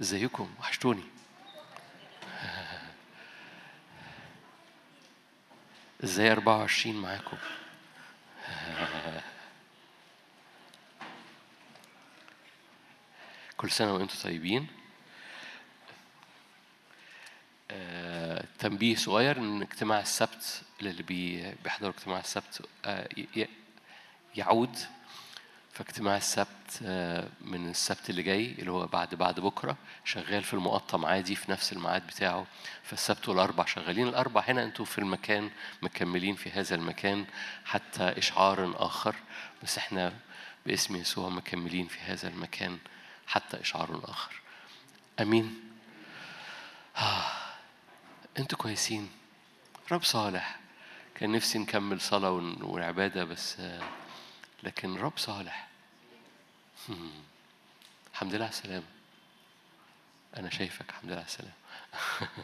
ازيكم؟ وحشتوني. إزاي 24 معاكم؟ كل سنة وأنتم طيبين. تنبيه صغير إن اجتماع السبت للي بي- بيحضروا اجتماع السبت آه، يعود فاجتماع السبت آه، من السبت اللي جاي اللي هو بعد بعد بكرة شغال في المقطم عادي في نفس الميعاد بتاعه. فالسبت والأربع شغالين. الأربع هنا أنتوا في المكان مكملين في هذا المكان حتى إشعار آخر. بس إحنا باسم يسوع مكملين في هذا المكان حتى إشعار آخر. آمين. أنتوا كويسين. رب صالح. كان نفسي نكمل صلاة ون- وعبادة بس آه، لكن رب صالح. الحمد لله على السلامة. أنا شايفك الحمد لله على السلامة.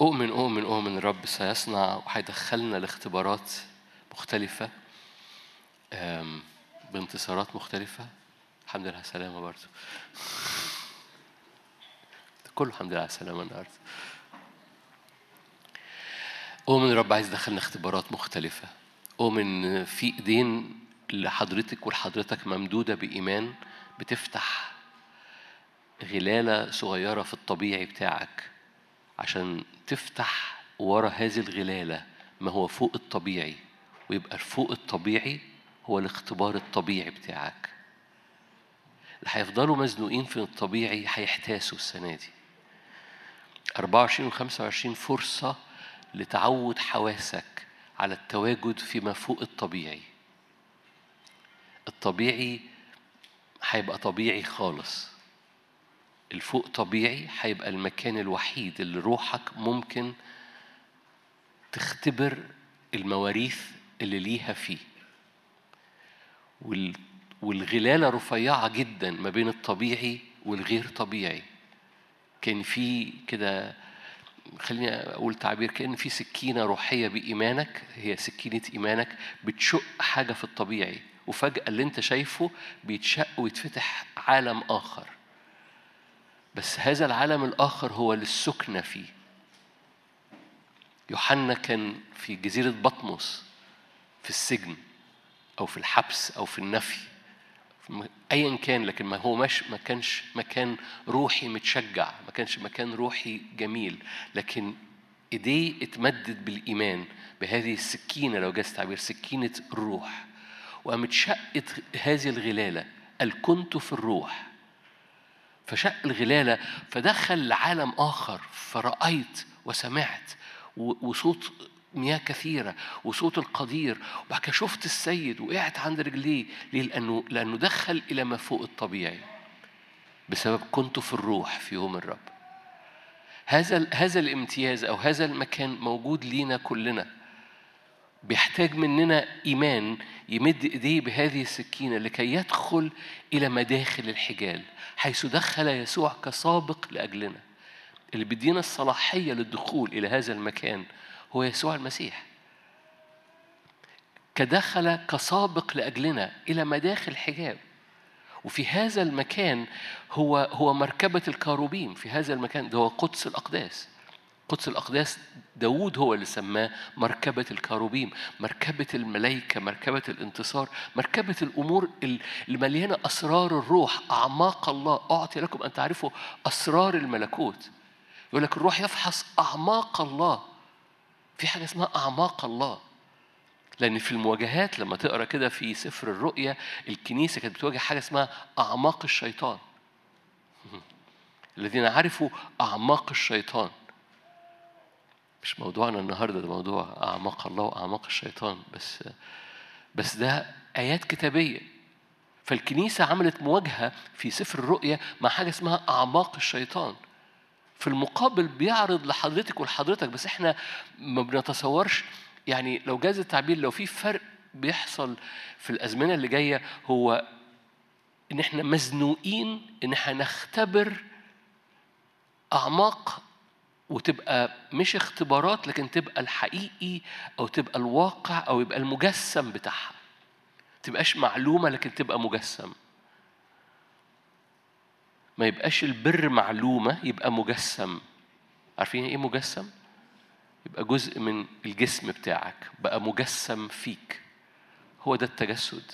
أؤمن أؤمن أؤمن الرب سيصنع وهيدخلنا لاختبارات مختلفة بانتصارات مختلفة. الحمد لله على السلامة برضه كله الحمد لله على السلامة النهاردة. أؤمن الرب عايز يدخلنا اختبارات مختلفة. أؤمن في إيدين لحضرتك ولحضرتك ممدودة بإيمان بتفتح غلالة صغيرة في الطبيعي بتاعك عشان تفتح ورا هذه الغلالة ما هو فوق الطبيعي ويبقى الفوق الطبيعي هو الاختبار الطبيعي بتاعك. اللي هيفضلوا مزنوقين في الطبيعي هيحتاسوا السنة دي. 24 و 25 فرصة لتعود حواسك على التواجد فيما فوق الطبيعي. الطبيعي هيبقى طبيعي خالص. الفوق طبيعي هيبقى المكان الوحيد اللي روحك ممكن تختبر المواريث اللي ليها فيه. وال والغلالة رفيعة جدا ما بين الطبيعي والغير طبيعي. كان في كده خليني أقول تعبير كأن في سكينة روحية بإيمانك هي سكينة إيمانك بتشق حاجة في الطبيعي وفجأة اللي أنت شايفه بيتشق ويتفتح عالم آخر. بس هذا العالم الآخر هو للسكنة فيه. يوحنا كان في جزيرة بطمس في السجن أو في الحبس أو في النفي. ايا كان لكن ما هو مش ما كانش مكان روحي متشجع ما كانش مكان روحي جميل. لكن إيديه اتمدد بالإيمان بهذه السكينة لو جاز تعبير سكينة الروح. وقامت شقت هذه الغلالة قال كنت في الروح. فشق الغلالة فدخل لعالم آخر فرأيت وسمعت وصوت مياه كثيرة وصوت القدير وبعد كده شفت السيد وقعت عند رجليه ليه؟ لأنه لأنه دخل إلى ما فوق الطبيعي بسبب كنت في الروح في يوم الرب هذا هذا الامتياز أو هذا المكان موجود لينا كلنا بيحتاج مننا إيمان يمد إيديه بهذه السكينة لكي يدخل إلى مداخل الحجال حيث دخل يسوع كسابق لأجلنا اللي بيدينا الصلاحية للدخول إلى هذا المكان هو يسوع المسيح. كدخل كسابق لأجلنا إلى مداخل حجاب. وفي هذا المكان هو هو مركبة الكاروبيم. في هذا المكان ده هو قدس الأقداس. قدس الأقداس داود هو اللي سماه مركبة الكاروبيم مركبة الملائكة مركبة الانتصار مركبة الأمور اللي مليانة أسرار الروح. أعماق الله. أعطي لكم أن تعرفوا أسرار الملكوت. يقول لك الروح يفحص أعماق الله. في حاجة اسمها أعماق الله. لأن في المواجهات لما تقرأ كده في سفر الرؤيا الكنيسة كانت بتواجه حاجة اسمها أعماق الشيطان. الذين عرفوا أعماق الشيطان. مش موضوعنا النهارده ده موضوع أعماق الله وأعماق الشيطان. بس بس ده آيات كتابية. فالكنيسة عملت مواجهة في سفر الرؤيا مع حاجة اسمها أعماق الشيطان. في المقابل بيعرض لحضرتك ولحضرتك بس إحنا ما بنتصورش. يعني لو جاز التعبير لو في فرق بيحصل في الأزمنة اللي جاية هو إن إحنا مزنوقين إن إحنا نختبر أعماق وتبقى مش اختبارات لكن تبقى الحقيقي أو تبقى الواقع أو يبقى المجسم بتاعها. تبقاش معلومة لكن تبقى مجسم. ما يبقاش البر معلومة يبقى مجسم. عارفين إيه مجسم؟ يبقى جزء من الجسم بتاعك بقى مجسم فيك. هو ده التجسد.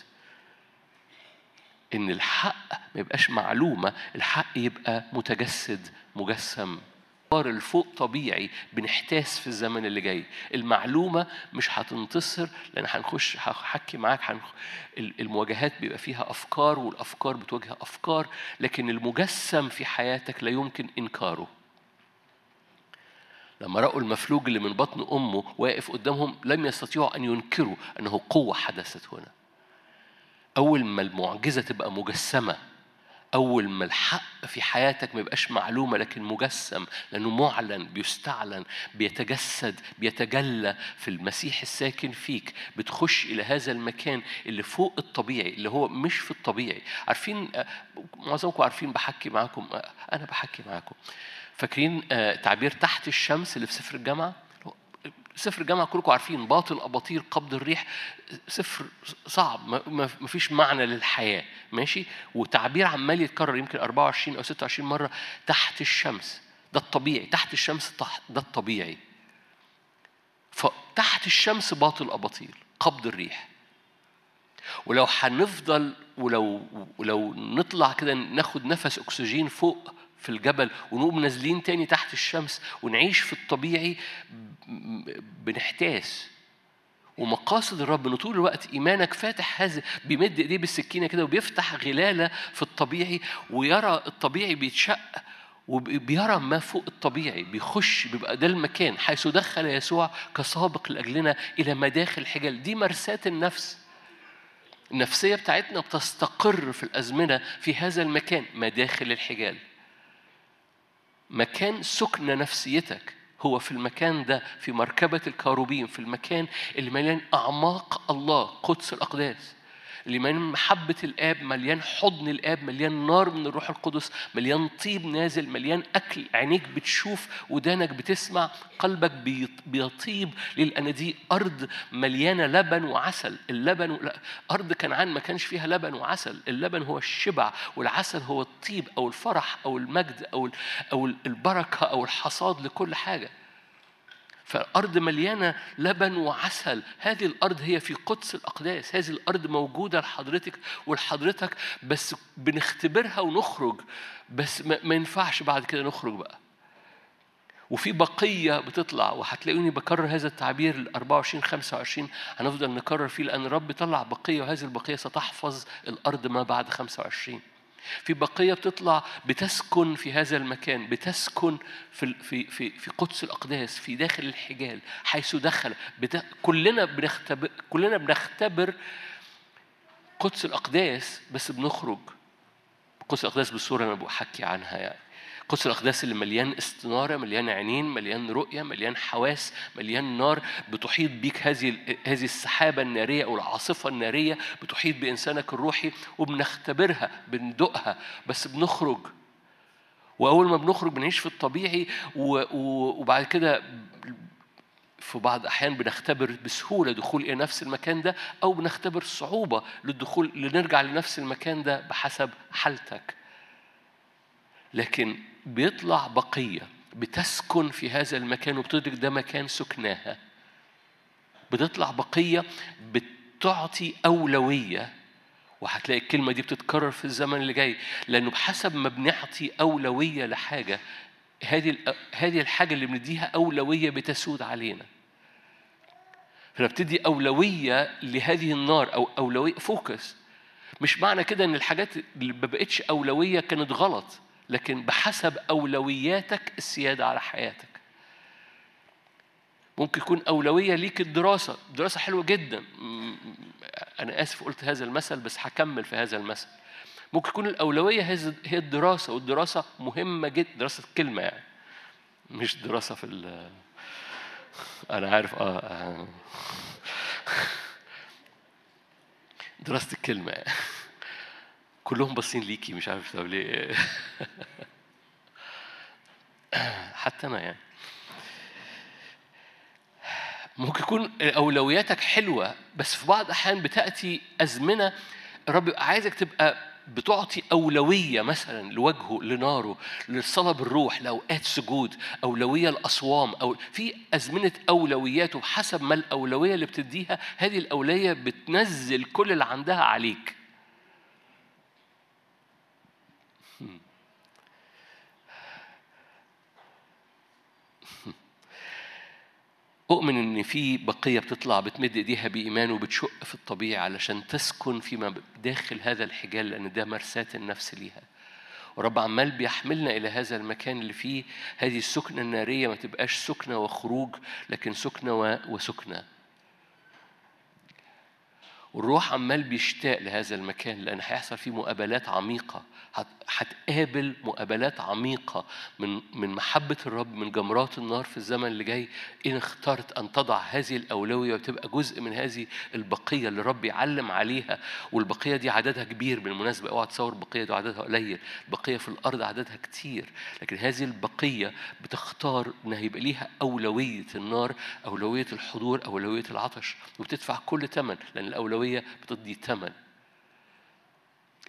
إن الحق ما يبقاش معلومة الحق يبقى متجسد مجسم. الفوق طبيعي بنحتاس في الزمن اللي جاي. المعلومة مش هتنتصر لأن هنخش هحكي معاك هنخ... المواجهات بيبقى فيها أفكار والأفكار بتواجه أفكار لكن المجسم في حياتك لا يمكن إنكاره. لما رأوا المفلوج اللي من بطن أمه واقف قدامهم لم يستطيعوا أن ينكروا أنه قوة حدثت هنا. أول ما المعجزة تبقى مجسمة أول ما الحق في حياتك ما يبقاش معلومة لكن مجسم لأنه معلن بيستعلن بيتجسد بيتجلى في المسيح الساكن فيك. بتخش إلى هذا المكان اللي فوق الطبيعي اللي هو مش في الطبيعي. عارفين معظمكم عارفين بحكي معاكم أنا بحكي معاكم. فاكرين تعبير تحت الشمس اللي في سفر الجامعة؟ سفر الجامعة كلكم عارفين باطل أباطيل قبض الريح سفر صعب ما فيش معنى للحياة ماشي؟ وتعبير عمال يتكرر يمكن 24 أو 26 مرة تحت الشمس ده الطبيعي تحت الشمس ده الطبيعي. فتحت الشمس باطل أباطيل قبض الريح. ولو هنفضل ولو ولو نطلع كده ناخد نفس أكسجين فوق في الجبل ونقوم نازلين تاني تحت الشمس ونعيش في الطبيعي بنحتاس. ومقاصد الرب ان طول الوقت إيمانك فاتح هذا بيمد إيديه بالسكينة كده وبيفتح غلالة في الطبيعي ويرى الطبيعي بيتشق وبيرى ما فوق الطبيعي بيخش بيبقى ده المكان. حيث دخل يسوع كسابق لأجلنا إلى مداخل الحجال. دي مرساه النفس. النفسية بتاعتنا بتستقر في الأزمنة في هذا المكان مداخل الحجال. مكان سكن نفسيتك. هو في المكان ده في مركبة الكاروبين في المكان اللي مليان أعماق الله قدس الأقداس. مليان محبة الآب مليان حضن الآب مليان نار من الروح القدس مليان طيب نازل مليان أكل عينيك بتشوف ودانك بتسمع قلبك بيطيب لأن دي أرض مليانة لبن وعسل. اللبن لا أرض كنعان ما كانش فيها لبن وعسل. اللبن هو الشبع والعسل هو الطيب أو الفرح أو المجد أو أو البركة أو الحصاد لكل حاجة. فالأرض مليانة لبن وعسل. هذه الأرض هي في قدس الأقداس. هذه الأرض موجودة لحضرتك ولحضرتك بس بنختبرها ونخرج. بس ما ينفعش بعد كده نخرج بقى. وفي بقية بتطلع وهتلاقوني بكرر هذا التعبير ال 24 25 هنفضل نكرر فيه لأن الرب طلع بقية وهذه البقية ستحفظ الأرض ما بعد 25 في بقية بتطلع بتسكن في هذا المكان بتسكن في في في في قدس الأقداس في داخل الحجال حيث دخل. بت... كلنا بنختبر كلنا بنختبر قدس الأقداس بس بنخرج. قدس الأقداس بالصورة أنا بحكي عنها يعني. قدس الأقداس اللي مليان استنارة مليان عينين مليان رؤية مليان حواس مليان نار بتحيط بيك هذه هذه السحابة النارية أو العاصفة النارية بتحيط بإنسانك الروحي وبنختبرها بندقها. بس بنخرج. وأول ما بنخرج بنعيش في الطبيعي وبعد كده في بعض الأحيان بنختبر بسهولة دخول إلى نفس المكان ده أو بنختبر صعوبة للدخول لنرجع لنفس المكان ده بحسب حالتك. لكن بيطلع بقية بتسكن في هذا المكان وبتدرك ده مكان سكناها. بتطلع بقية بتعطي أولوية. وهتلاقي الكلمة دي بتتكرر في الزمن اللي جاي لأنه بحسب ما بنعطي أولوية لحاجة هذه هذه الحاجة اللي بنديها أولوية بتسود علينا. فنبتدي أولوية لهذه النار أو أولوية فوكس مش معنى كده إن الحاجات اللي ما بقتش أولوية كانت غلط. لكن بحسب أولوياتك السيادة على حياتك. ممكن يكون أولوية ليك الدراسة. الدراسة حلوة جدا. أنا آسف قلت هذا المثل بس هكمل في هذا المثل. ممكن يكون الأولوية هي الدراسة والدراسة مهمة جدا دراسة الكلمة يعني. مش دراسة في ال أنا عارف آه, آه. دراسة الكلمة يعني. كلهم باصين ليكي مش عارف طب ليه. حتى أنا يعني. ممكن يكون أولوياتك حلوة بس في بعض الأحيان بتأتي أزمنة. الرب يبقى عايزك تبقى بتعطي أولوية مثلا لوجهه لناره للصلاة بالروح لأوقات سجود أولوية الأصوام أو في أزمنة أولويات وحسب ما الأولوية اللي بتديها هذه الأولوية بتنزل كل اللي عندها عليك. أؤمن إن في بقية بتطلع بتمد إيديها بإيمان وبتشق في الطبيعة علشان تسكن فيما داخل هذا الحجال لأن ده مرساة النفس ليها. ورب عمال بيحملنا إلى هذا المكان اللي فيه هذه السكنة النارية ما تبقاش سكنة وخروج لكن سكنة وسكنة. والروح عمال بيشتاق لهذا المكان لأن هيحصل فيه مقابلات عميقة. هتقابل مقابلات عميقة من من محبة الرب من جمرات النار في الزمن اللي جاي. إن اخترت أن تضع هذه الأولوية وتبقى جزء من هذه البقية اللي الرب يعلم عليها. والبقية دي عددها كبير بالمناسبة. اوعى تصور البقية دي عددها قليل. البقية في الأرض عددها كتير. لكن هذه البقية بتختار إنها يبقى ليها أولوية النار أولوية الحضور أولوية العطش. وبتدفع كل ثمن لأن الأولوية بتدي ثمن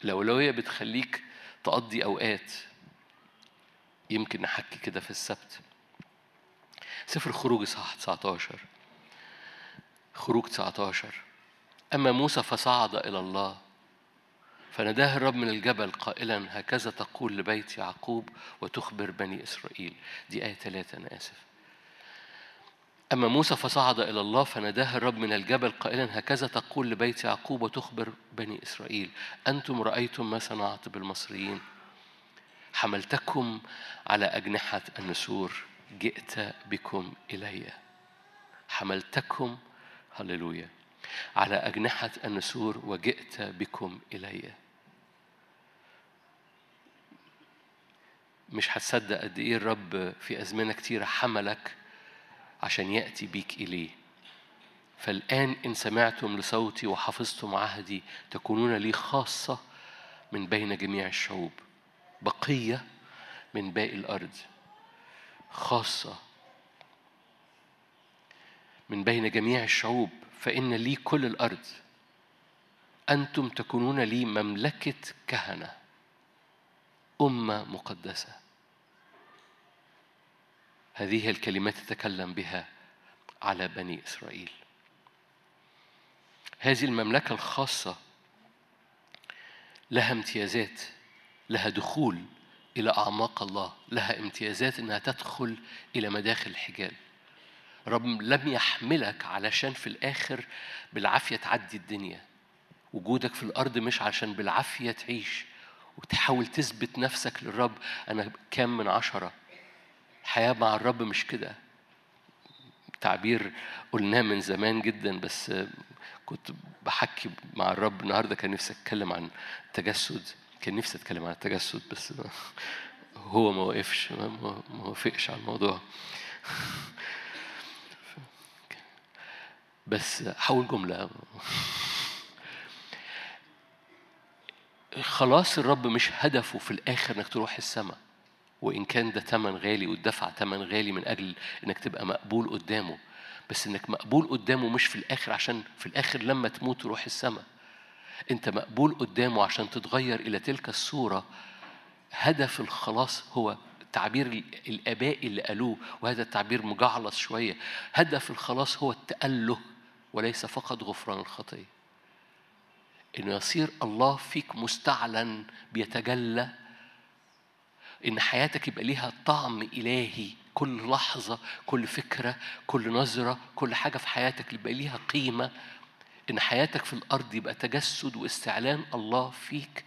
الأولوية بتخليك تقضي أوقات. يمكن نحكي كده في السبت. سفر الخروج صح 19 خروج 19 أما موسى فصعد إلى الله. فناداه الرب من الجبل قائلا هكذا تقول لبيت يعقوب وتخبر بني إسرائيل. دي آية ثلاثة أنا آسف. أما موسى فصعد إلى الله فناداه الرب من الجبل قائلا هكذا تقول لبيت يعقوب وتخبر بني إسرائيل أنتم رأيتم ما صنعت بالمصريين؟ حملتكم على أجنحة النسور جئت بكم إلي. حملتكم هللويا على أجنحة النسور وجئت بكم إلي. مش هتصدق قد إيه الرب في أزمنة كتيرة حملك عشان يأتي بيك إليه. فالآن إن سمعتم لصوتي وحفظتم عهدي تكونون لي خاصة من بين جميع الشعوب بقية من باقي الأرض خاصة من بين جميع الشعوب. فإن لي كل الأرض. أنتم تكونون لي مملكة كهنة أمة مقدسة. هذه الكلمات تتكلم بها على بني إسرائيل. هذه المملكة الخاصة لها امتيازات لها دخول إلى أعماق الله لها امتيازات إنها تدخل إلى مداخل الحجال رب لم يحملك علشان في الآخر بالعافية تعدي الدنيا. وجودك في الأرض مش عشان بالعافية تعيش وتحاول تثبت نفسك للرب. أنا كام من عشرة الحياة مع الرب مش كده. تعبير قلناه من زمان جدا بس كنت بحكي مع الرب النهارده كان نفسي أتكلم عن التجسد كان نفسي أتكلم عن التجسد بس هو ما وقفش ما وافقش على الموضوع. بس حول جملة. خلاص الرب مش هدفه في الآخر إنك تروح السماء. وإن كان ده تمن غالي واتدفع تمن غالي من أجل إنك تبقى مقبول قدامه. بس إنك مقبول قدامه مش في الآخر عشان في الآخر لما تموت تروح السماء. أنت مقبول قدامه عشان تتغير إلى تلك الصورة. هدف الخلاص هو التعبير الآباء اللي قالوه وهذا التعبير مجعلص شوية. هدف الخلاص هو التأله وليس فقط غفران الخطية. إنه يصير الله فيك مستعلن بيتجلى إن حياتك يبقى ليها طعم إلهي. كل لحظة كل فكرة كل نظرة كل حاجة في حياتك يبقى ليها قيمة. إن حياتك في الأرض يبقى تجسد واستعلان الله فيك.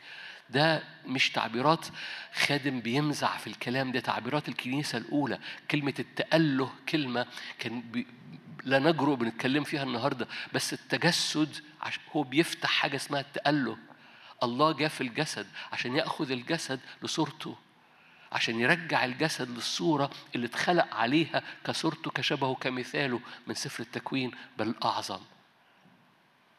ده مش تعبيرات خادم بيمزع في الكلام ده تعبيرات الكنيسة الأولى. كلمة التأله كلمة كان بي لا نجرؤ بنتكلم فيها النهاردة بس التجسد هو بيفتح حاجة اسمها التأله. الله جاء في الجسد عشان يأخذ الجسد لصورته. عشان يرجع الجسد للصورة اللي اتخلق عليها كصورته كشبهه كمثاله من سفر التكوين بل أعظم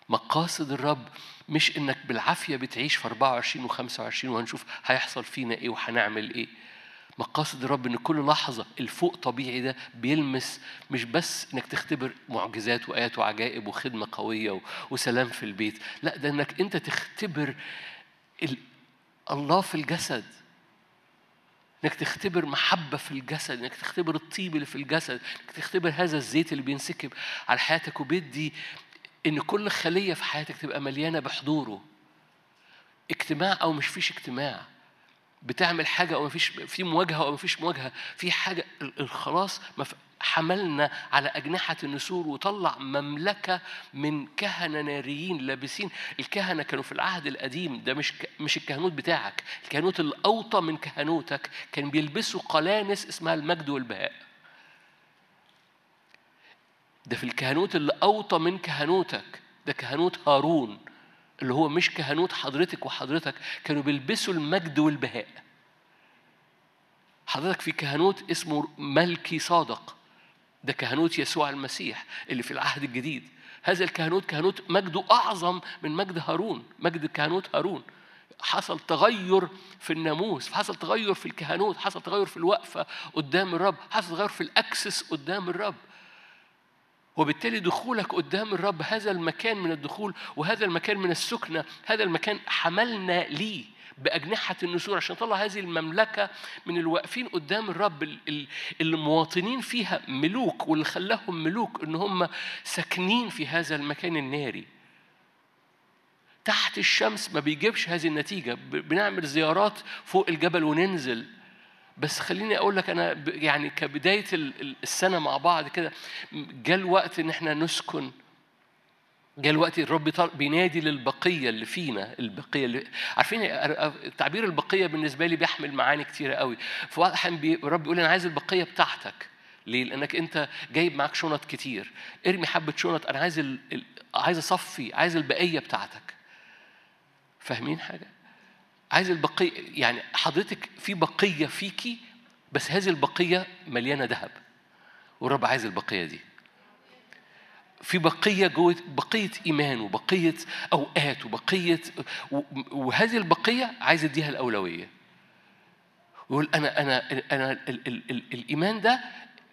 مقاصد الرب مش إنك بالعافية بتعيش في 24 و25 وهنشوف هيحصل فينا إيه وهنعمل إيه. مقاصد الرب إن كل لحظة الفوق طبيعي ده بيلمس مش بس إنك تختبر معجزات وآيات وعجائب وخدمة قوية وسلام في البيت لا ده إنك أنت تختبر الله في الجسد. إنك تختبر محبة في الجسد إنك تختبر الطيب اللي في الجسد إنك تختبر هذا الزيت اللي بينسكب على حياتك وبيدي إن كل خلية في حياتك تبقى مليانة بحضوره. اجتماع أو مش فيش اجتماع. بتعمل حاجة أو مفيش في مواجهة أو مفيش مواجهة في حاجة الخلاص حملنا على أجنحة النسور وطلع مملكة من كهنة ناريين لابسين. الكهنة كانوا في العهد القديم ده مش مش الكهنوت بتاعك الكهنوت الأوطى من كهنوتك كان بيلبسوا قلانس اسمها المجد والبهاء. ده في الكهنوت اللي أوطى من كهنوتك ده كهنوت هارون. اللي هو مش كهنوت حضرتك وحضرتك كانوا بيلبسوا المجد والبهاء. حضرتك في كهنوت اسمه ملكي صادق. ده كهنوت يسوع المسيح اللي في العهد الجديد. هذا الكهنوت كهنوت مجده أعظم من مجد هارون مجد كهنوت هارون. حصل تغير في الناموس حصل تغير في الكهنوت حصل تغير في الوقفة قدام الرب حصل تغير في الأكسس قدام الرب. وبالتالي دخولك قدام الرب هذا المكان من الدخول وهذا المكان من السكنة هذا المكان حملنا ليه بأجنحة النسور. عشان نطلع هذه المملكة من الواقفين قدام الرب المواطنين فيها ملوك واللي خلاهم ملوك إن هم ساكنين في هذا المكان الناري. تحت الشمس ما بيجيبش هذه النتيجة بنعمل زيارات فوق الجبل وننزل. بس خليني أقول لك أنا يعني كبداية السنة مع بعض كده جاء الوقت إن إحنا نسكن. جاء الوقت الرب بينادي للبقية اللي فينا البقية اللي عارفين تعبير البقية بالنسبة لي بيحمل معاني كتيره قوي. احيان الرب بيقول أنا عايز البقية بتاعتك. ليه؟ لأنك أنت جايب معاك شنط كتير. ارمي حبة شنط أنا عايز ال... عايز أصفي عايز البقية بتاعتك. فاهمين حاجة؟ عايز البقية يعني حضرتك في بقية فيكي بس هذه البقية مليانة ذهب. والرب عايز البقية دي. في بقية جوه بقية إيمان وبقية أوقات وبقية وهذه البقية عايز أديها الأولوية. يقول أنا أنا أنا ال ال ال الإيمان ده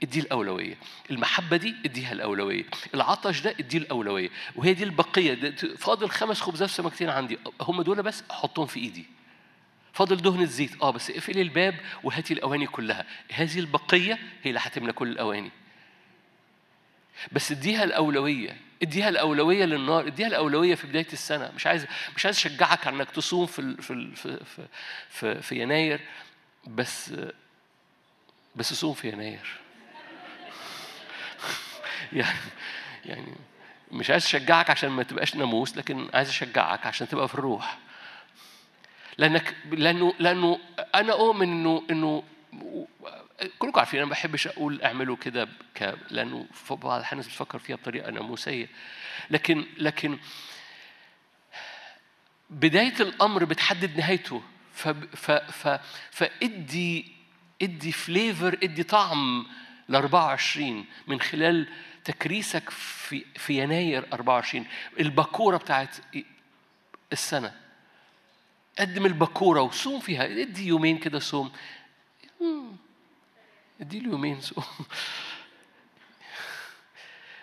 اديه الأولوية. المحبة دي اديها الأولوية. العطش ده اديه الأولوية. وهي دي البقية. فاضل خمس خبزات سمكتين عندي. هم دول بس أحطهم في إيدي. فاضل دهن الزيت. آه بس اقفلي الباب وهاتي الأواني كلها. هذه البقية هي اللي هتملى كل الأواني. بس اديها الأولوية. اديها الأولوية للنار. اديها الأولوية في بداية السنة. مش عايز مش عايز أشجعك على إنك تصوم في في في, في, في يناير. بس بس صوم في يناير. يعني يعني مش عايز أشجعك عشان ما تبقاش ناموس لكن عايز أشجعك عشان تبقى في الروح. لأنك لأنه لأنه أنا اؤمن إنه إنه كلكم عارفين أنا ما بحبش أقول أعملوا كده ك... لأنه في بعض الأحيان بتفكر فيها بطريقة ناموسيه لكن لكن بداية الأمر بتحدد نهايته. ف... ف... ف... فادي ادي flavor ادي طعم ل 24 من خلال تكريسك في في يناير 24 البكوره بتاعت السنة. قدم البكوره وصوم فيها. ادي يومين كده صوم. اديله يومين صوم.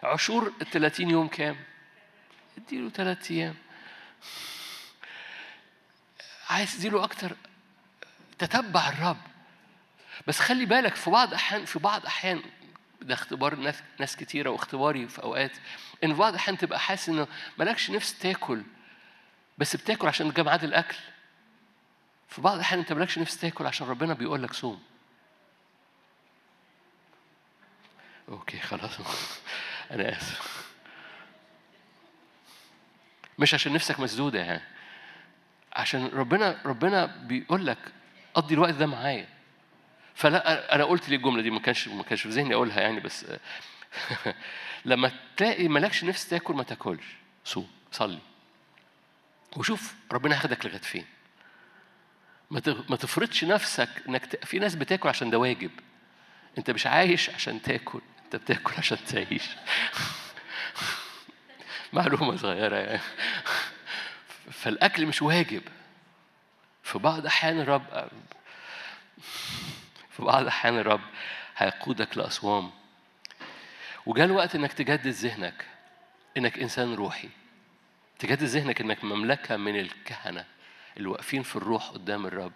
عشور ال 30 يوم كام؟ اديله ثلاث أيام. عايز تديله أكتر. تتبع الرب. بس خلي بالك في بعض احيان في بعض أحيان ده اختبار ناس ناس كتيرة واختباري في أوقات إن في بعض الاحيان تبقى حاسس إنه مالكش نفس تاكل بس بتاكل عشان جمعات الأكل. في بعض الأحيان أنت مالكش نفس تاكل عشان ربنا بيقول لك صوم. أوكي خلاص. أنا آسف. مش عشان نفسك مسدودة يعني. عشان ربنا ربنا بيقول لك قضي الوقت ده معايا. فلا أنا قلت لي الجملة دي؟ ما كانش ما كانش في ذهني أقولها يعني بس لما تلاقي مالكش نفس تاكل ما تاكلش. صوم صلي. وشوف ربنا هياخدك لغاية فين. ما تفرضش نفسك إنك في ناس بتاكل عشان ده واجب. أنت مش عايش عشان تاكل أنت بتاكل عشان تعيش. معلومة صغيرة يعني. فالأكل مش واجب. في بعض أحيان الرب في بعض الأحيان الرب هيقودك لأصوام. وجاء الوقت إنك تجدد ذهنك. إنك إنسان روحي. تجدد ذهنك إنك مملكة من الكهنة. اللي واقفين في الروح قدام الرب.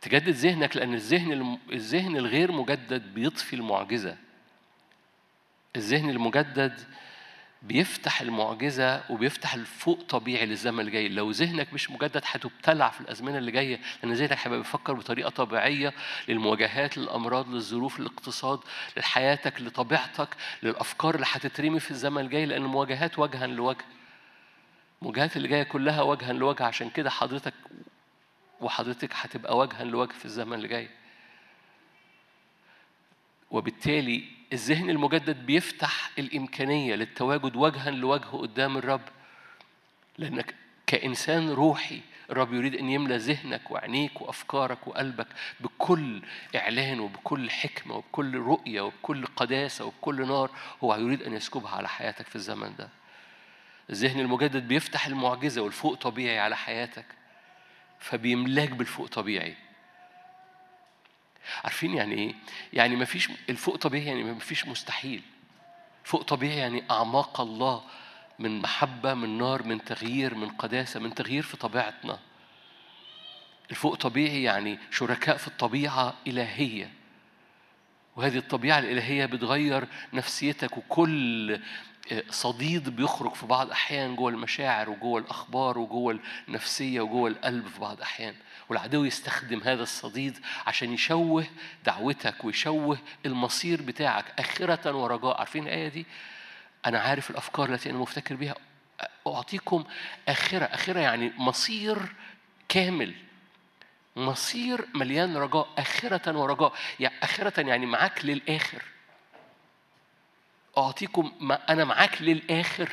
تجدد ذهنك لأن الذهن الذهن الغير مجدد بيطفي المعجزة. الذهن المجدد بيفتح المعجزة وبيفتح الفوق طبيعي للزمن اللي جاي لو ذهنك مش مجدد هتبتلع في الأزمنة اللي جاية لأن ذهنك هيبقى بيفكر بطريقة طبيعية للمواجهات للأمراض للظروف للاقتصاد لحياتك لطبيعتك للأفكار اللي هتترمي في الزمن الجاي لأن المواجهات وجها لوجه. المواجهات اللي جاية كلها وجها لوجه عشان كده حضرتك وحضرتك هتبقى وجها لوجه في الزمن اللي جاي. وبالتالي الذهن المجدد بيفتح الإمكانية للتواجد وجها لوجه قدام الرب. لأنك كإنسان روحي الرب يريد أن يملى ذهنك وعينيك وأفكارك وقلبك بكل إعلان وبكل حكمة وبكل رؤية وبكل قداسة وبكل نار هو يريد أن يسكبها على حياتك في الزمن ده. الذهن المجدد بيفتح المعجزة والفوق طبيعي على حياتك فبيملاك بالفوق طبيعي. عارفين يعني إيه؟ يعني ما فيش الفوق طبيعي يعني ما فيش مستحيل. فوق طبيعي يعني أعماق الله من محبة من نار من تغيير من قداسة من تغيير في طبيعتنا. الفوق طبيعي يعني شركاء في الطبيعة إلهية. وهذه الطبيعة الإلهية بتغير نفسيتك وكل صديد بيخرج في بعض الأحيان جوه المشاعر وجوه الأخبار وجوه النفسية وجوه القلب في بعض الأحيان والعدو يستخدم هذا الصديد عشان يشوه دعوتك ويشوه المصير بتاعك. آخرة ورجاء. عارفين الآية دي؟ أنا عارف الأفكار التي أنا مفتكر بها أعطيكم آخرة. آخرة يعني مصير كامل. مصير مليان رجاء. آخرة ورجاء. يعني آخرة يعني معاك للآخر. أعطيكم ما أنا معاك للآخر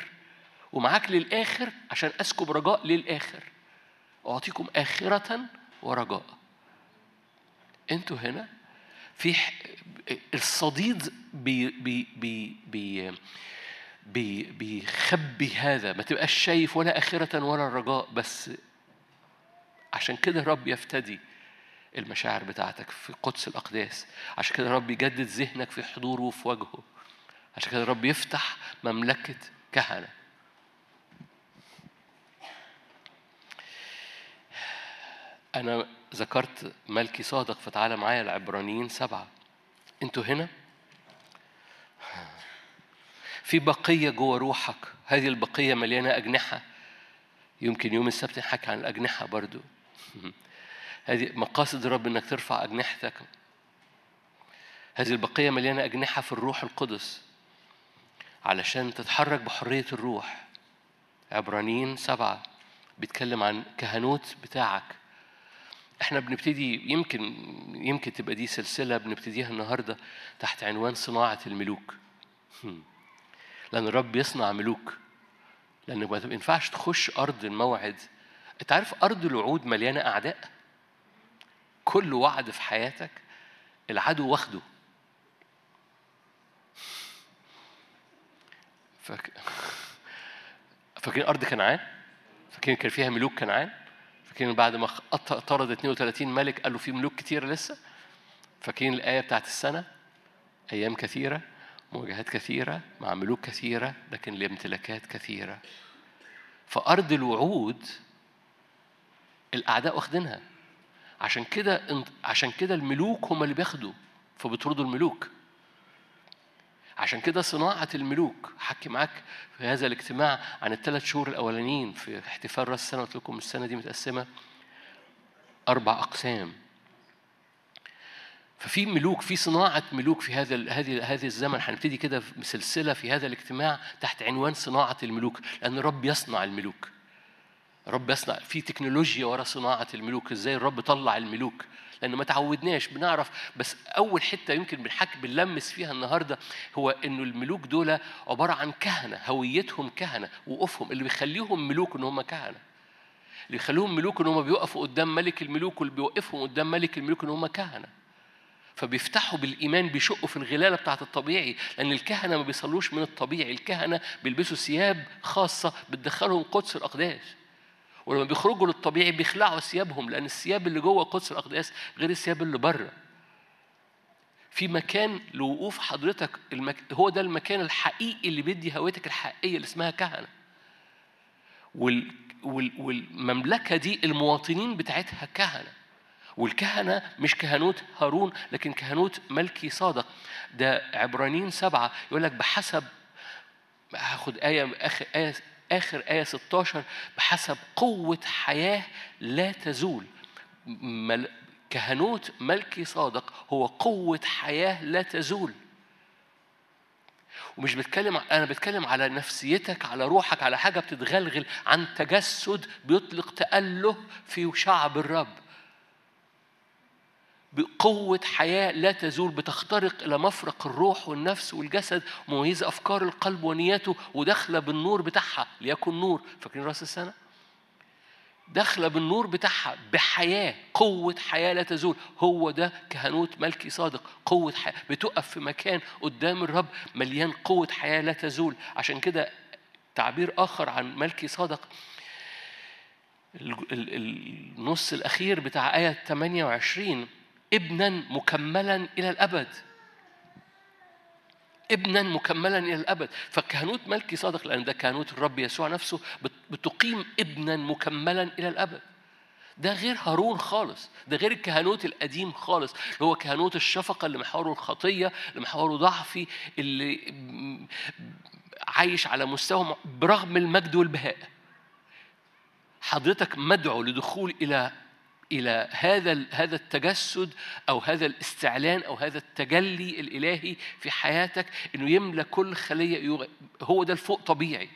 ومعاك للآخر عشان أسكب رجاء للآخر. أعطيكم آخرة ورجاء. أنتوا هنا؟ في الصديد بي بي بي بي بي بيخبي هذا. ما تبقاش شايف ولا آخرة ولا رجاء بس عشان كده الرب يفتدي المشاعر بتاعتك في قدس الأقداس. عشان كده الرب يجدد ذهنك في حضوره وفي وجهه. عشان كده الرب يفتح مملكة كهنة. أنا ذكرت ملكي صادق فتعالى معايا العبرانيين سبعة. أنتوا هنا؟ في بقية جوه روحك. هذه البقية مليانة أجنحة. يمكن يوم السبت نحكي عن الأجنحة برضو. هذه مقاصد الرب إنك ترفع أجنحتك. هذه البقية مليانة أجنحة في الروح القدس. علشان تتحرك بحرية الروح. عبرانيين سبعة بيتكلم عن كهنوت بتاعك. إحنا بنبتدي يمكن يمكن تبقى دي سلسلة بنبتديها النهاردة تحت عنوان صناعة الملوك. لأن الرب يصنع ملوك. لأن ما ينفعش تخش أرض الموعد. أنت عارف أرض الوعود مليانة أعداء؟ كل وعد في حياتك العدو واخده. فاك... فاكرين أرض كنعان؟ فاكرين كان فيها ملوك كنعان؟ فاكرين بعد ما طرد 32 ملك قالوا في ملوك كتير لسه؟ فاكرين الآية بتاعت السنة؟ أيام كثيرة مواجهات كثيرة مع ملوك كثيرة لكن لامتلاكات كثيرة فأرض الوعود الأعداء واخدينها عشان كده عشان كده الملوك هم اللي بياخدوا فبيطردوا الملوك عشان كده صناعة الملوك حكي معاك في هذا الاجتماع عن الثلاث شهور الأولانيين في احتفال رأس السنة قلت لكم السنة دي متقسمة أربع أقسام. ففي ملوك في صناعة ملوك في هذا هذه هذه الزمن هنبتدي كده سلسلة في هذا الاجتماع تحت عنوان صناعة الملوك لأن الرب يصنع الملوك. الرب يصنع في تكنولوجيا ورا صناعة الملوك. إزاي الرب طلع الملوك؟ لأن ما تعودناش بنعرف. بس أول حتة يمكن بنحكي بنلمس فيها النهاردة هو إنه الملوك دول عبارة عن كهنة هويتهم كهنة وقوفهم. اللي بيخليهم ملوك إن هم كهنة. اللي بيخليهم ملوك إن هم بيقفوا قدام ملك الملوك واللي بيوقفهم قدام ملك الملوك إن هم كهنة. فبيفتحوا بالإيمان بيشقوا في الغلالة بتاعت الطبيعي. لأن الكهنة ما بيصلوش من الطبيعي. الكهنة بيلبسوا ثياب خاصة بتدخلهم قدس الأقداس. ولما بيخرجوا للطبيعي بيخلعوا ثيابهم لأن الثياب اللي جوه قدس الأقداس غير الثياب اللي بره. في مكان لوقوف حضرتك المك... هو ده المكان الحقيقي اللي بيدي هويتك الحقيقية اللي اسمها كهنة. وال... وال... والمملكة دي المواطنين بتاعتها كهنة. والكهنة مش كهنوت هارون لكن كهنوت ملكي صادق. ده عبرانيين سبعة يقول لك بحسب هاخد آية آخر آية آخر آية 16 بحسب قوة حياة لا تزول. مل... كهنوت ملكي صادق هو قوة حياة لا تزول. ومش بتكلم أنا بتكلم على نفسيتك على روحك على حاجة بتتغلغل عن تجسد بيطلق تأله في شعب الرب. بقوة حياة لا تزول بتخترق إلى مفرق الروح والنفس والجسد مميزة أفكار القلب ونياته وداخلة بالنور بتاعها ليكن نور. فاكرين رأس السنة؟ داخلة بالنور بتاعها بحياة قوة حياة لا تزول. هو ده كهنوت ملكي صادق. قوة حياة بتقف في مكان قدام الرب مليان قوة حياة لا تزول. عشان كده تعبير آخر عن ملكي صادق النص الأخير بتاع آية 28 ابنا مكملا إلى الأبد. ابنا مكملا إلى الأبد. فكهنوت ملكي صادق لأن ده كهنوت الرب يسوع نفسه بتقيم ابنا مكملا إلى الأبد. ده غير هارون خالص. ده غير الكهنوت القديم خالص. اللي هو كهنوت الشفقة اللي محوره الخطية اللي محوره ضعفي اللي عايش على مستوى برغم المجد والبهاء. حضرتك مدعو لدخول إلى إلى هذا هذا التجسد أو هذا الاستعلان أو هذا التجلي الإلهي في حياتك إنه يملى كل خلية هو ده الفوق طبيعي.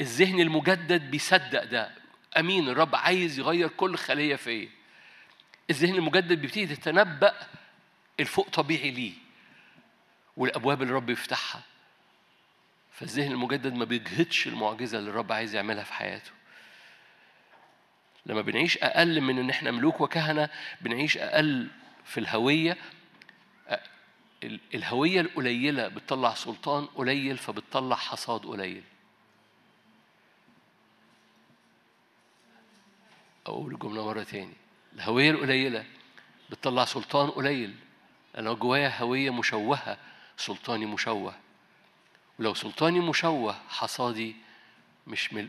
الذهن المجدد بيصدق ده. أمين الرب عايز يغير كل خلية فيا. الذهن المجدد بيبتدي تتنبأ الفوق طبيعي ليه. والأبواب اللي الرب يفتحها فالذهن المجدد ما بيجهدش المعجزة اللي الرب عايز يعملها في حياته. لما بنعيش أقل من إن إحنا ملوك وكهنة بنعيش أقل في الهوية الهوية القليلة بتطلع سلطان قليل فبتطلع حصاد قليل. أقول الجملة مرة تاني. الهوية القليلة بتطلع سلطان قليل. أنا جوايا هوية مشوهة سلطاني مشوه. ولو سلطاني مشوه حصادي مش ملء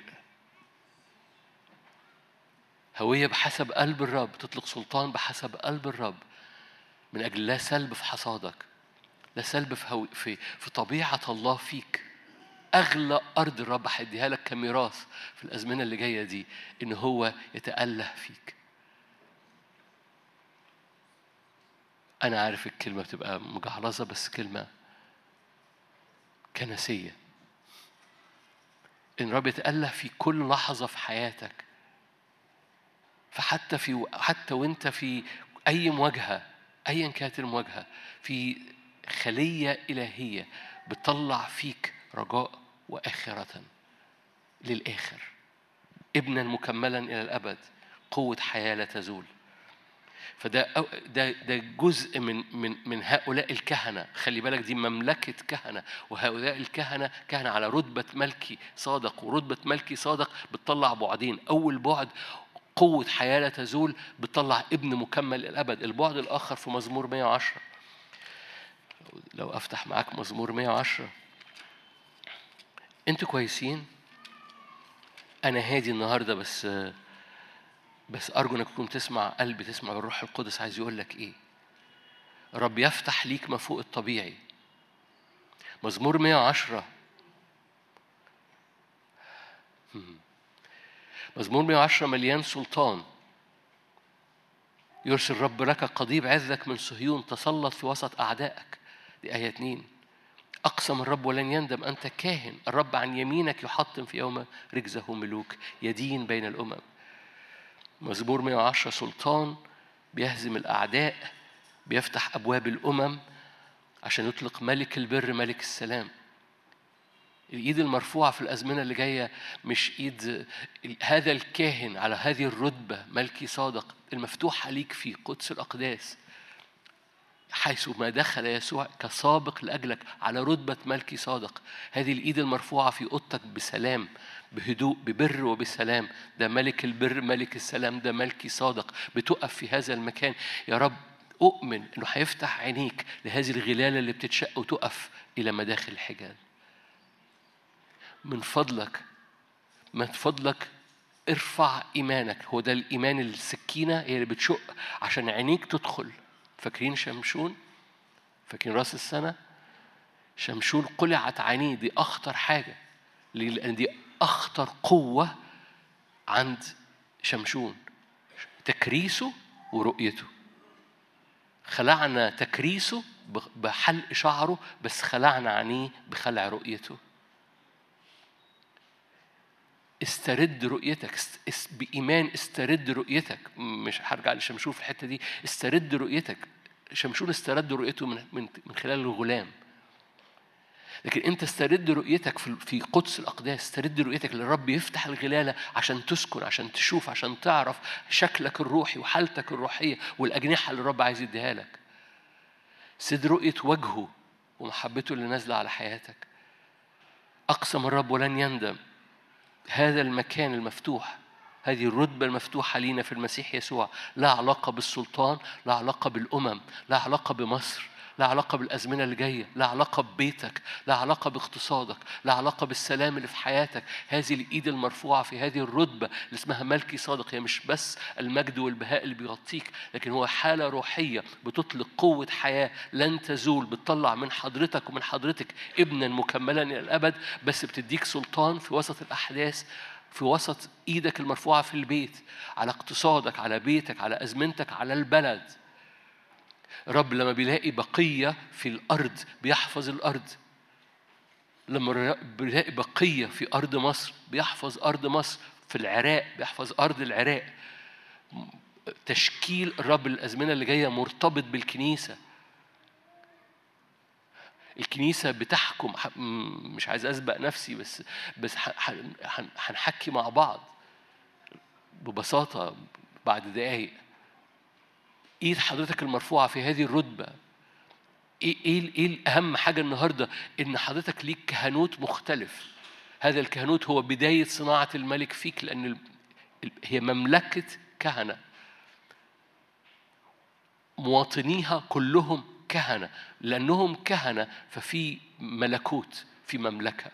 هوية بحسب قلب الرب تطلق سلطان بحسب قلب الرب. من أجل لا سلب في حصادك لا سلب في, هو... في في طبيعة الله فيك. أغلى أرض الرب هيديها لك كميراث في الأزمنة اللي جاية دي إن هو يتأله فيك. أنا عارف الكلمة بتبقى مجعلظة بس كلمة كنسية. إن الرب يتأله في كل لحظة في حياتك فحتى في حتى وانت في أي مواجهة ايا كانت المواجهة في خلية إلهية بتطلع فيك رجاء وآخرة للآخر. ابنا مكملا إلى الأبد قوة حياة لا تزول. فده ده ده جزء من من من هؤلاء الكهنة. خلي بالك دي مملكة كهنة. وهؤلاء الكهنة كهنة على رتبة ملكي صادق. ورتبة ملكي صادق بتطلع بعدين. أول بعد قوة حياة لا تزول بتطلع ابن مكمل الأبد. البعد الآخر في مزمور 110 لو أفتح معاك مزمور 110 أنتوا كويسين؟ أنا هادي النهاردة بس بس أرجو إنك تكون تسمع قلبي تسمع الروح القدس. عايز يقول لك إيه؟ رب يفتح ليك ما فوق الطبيعي. مزمور 110 مزمور 110 مليان سلطان. يرسل رب لك قضيب عزك من صهيون تسلط في وسط أعدائك. دي آية 2 أقسم الرب ولن يندم أنت كاهن. الرب عن يمينك يحطم في يوم رجزه ملوك. يدين بين الأمم. مزمور 110 سلطان بيهزم الأعداء بيفتح أبواب الأمم عشان يطلق ملك البر ملك السلام. الإيد المرفوعة في الأزمنة اللي جاية مش إيد هذا الكاهن على هذه الرتبة ملكي صادق المفتوحة ليك في قدس الأقداس حيث ما دخل يسوع كسابق لأجلك على رتبة ملكي صادق. هذه الإيد المرفوعة في أوضتك بسلام بهدوء ببر وبسلام. ده ملك البر ملك السلام ده ملكي صادق. بتقف في هذا المكان. يا رب أؤمن إنه هيفتح عينيك لهذه الغلالة اللي بتتشق وتقف إلى مداخل الحجال من فضلك من فضلك ارفع إيمانك. هو ده الإيمان السكينة هي اللي بتشق عشان عينيك تدخل. فاكرين شمشون؟ فاكرين رأس السنة؟ شمشون قلعت عينيه. دي أخطر حاجة. لأن دي أخطر قوة عند شمشون. تكريسه ورؤيته. خلعنا تكريسه بحلق شعره بس خلعنا عينيه بخلع رؤيته. استرد رؤيتك بإيمان استرد رؤيتك. مش هرجع لشمشون في الحتة دي. استرد رؤيتك. شمشون استرد رؤيته من من خلال الغلام. لكن أنت استرد رؤيتك في قدس الأقداس. استرد رؤيتك للرب يفتح الغلالة عشان تسكن عشان تشوف عشان تعرف شكلك الروحي وحالتك الروحية والأجنحة اللي الرب عايز يديها لك. سد رؤية وجهه ومحبته اللي نازلة على حياتك. أقسم الرب ولن يندم. هذا المكان المفتوح هذه الرتبة المفتوحة لينا في المسيح يسوع لا علاقة بالسلطان لا علاقة بالأمم لا علاقة بمصر لا علاقة بالأزمنة اللي جاية لا علاقة ببيتك لا علاقة باقتصادك لا علاقة بالسلام اللي في حياتك. هذه الإيد المرفوعة في هذه الرتبة اللي اسمها ملكي صادق. هي مش بس المجد والبهاء اللي بيغطيك لكن هو حالة روحية بتطلق قوة حياة لن تزول بتطلع من حضرتك ومن حضرتك ابنا مكملا إلى الأبد بس بتديك سلطان في وسط الأحداث في وسط إيدك المرفوعة في البيت على اقتصادك على بيتك على أزمنتك على البلد. رب لما بيلاقي بقية في الأرض بيحفظ الأرض. لما بيلاقي بقية في أرض مصر بيحفظ أرض مصر في العراق بيحفظ أرض العراق. تشكيل الرب الأزمنة اللي جاية مرتبط بالكنيسة. الكنيسة بتحكم مش عايز أسبق نفسي بس بس هنحكي مع بعض ببساطة بعد دقايق. ايد حضرتك المرفوعة في هذه الرتبة؟ إيه إيه إيه اهم حاجة النهارده؟ إن حضرتك ليك كهنوت مختلف. هذا الكهنوت هو بداية صناعة الملك فيك لأن هي مملكة كهنة. مواطنيها كلهم كهنة. لأنهم كهنة ففي ملكوت في مملكة.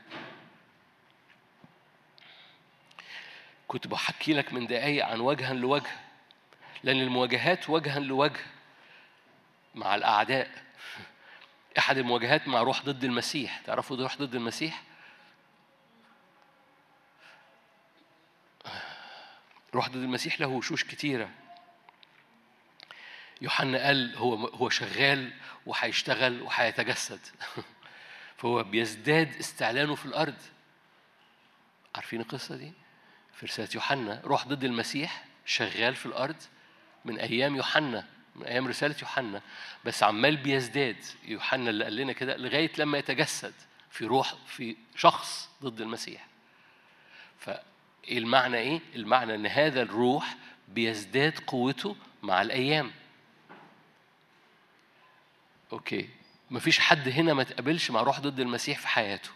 كنت بحكي لك من دقايق عن وجها لوجه. لأن المواجهات وجها لوجه مع الأعداء. أحد المواجهات مع روح ضد المسيح. تعرفوا روح ضد المسيح؟ روح ضد المسيح له وشوش كتيرة. يوحنا قال هو هو شغال وهيشتغل وهيتجسد. فهو بيزداد استعلانه في الأرض. عارفين القصة دي؟ في رسالة يوحنا روح ضد المسيح شغال في الأرض. من أيام يوحنا من أيام رسالة يوحنا بس عمال بيزداد. يوحنا اللي قال لنا كده لغاية لما يتجسد في روح في شخص ضد المسيح. فالمعنى إيه؟ المعنى إن هذا الروح بيزداد قوته مع الأيام. أوكي. مفيش حد هنا ما تقابلش مع روح ضد المسيح في حياته.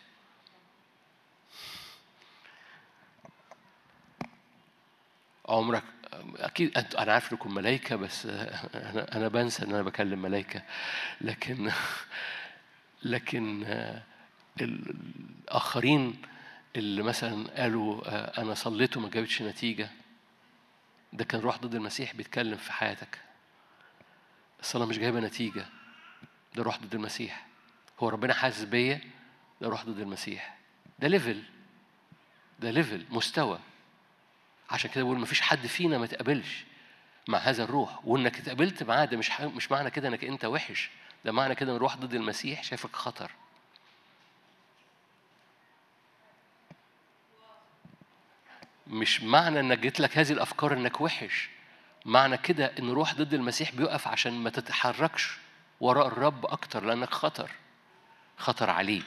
عمرك أكيد أنا عارف إنكم ملائكه بس أنا أنا بنسى إن أنا بكلم ملائكه لكن لكن الآخرين اللي مثلا قالوا أنا صليت وما جابتش نتيجة ده كان روح ضد المسيح بيتكلم في حياتك. الصلاة مش جايبة نتيجة ده روح ضد المسيح. هو ربنا حاسس بيا ده روح ضد المسيح. ده level ده level مستوى. عشان كده بقول مفيش حد فينا ما تقابلش مع هذا الروح وإنك اتقابلت معاه ده مش مش معنى كده إنك أنت وحش ده معنى كده إن الروح ضد المسيح شايفك خطر. مش معنى إنك جيت لك هذه الأفكار إنك وحش معنى كده إن روح ضد المسيح بيقف عشان ما تتحركش وراء الرب أكتر لأنك خطر خطر عليه.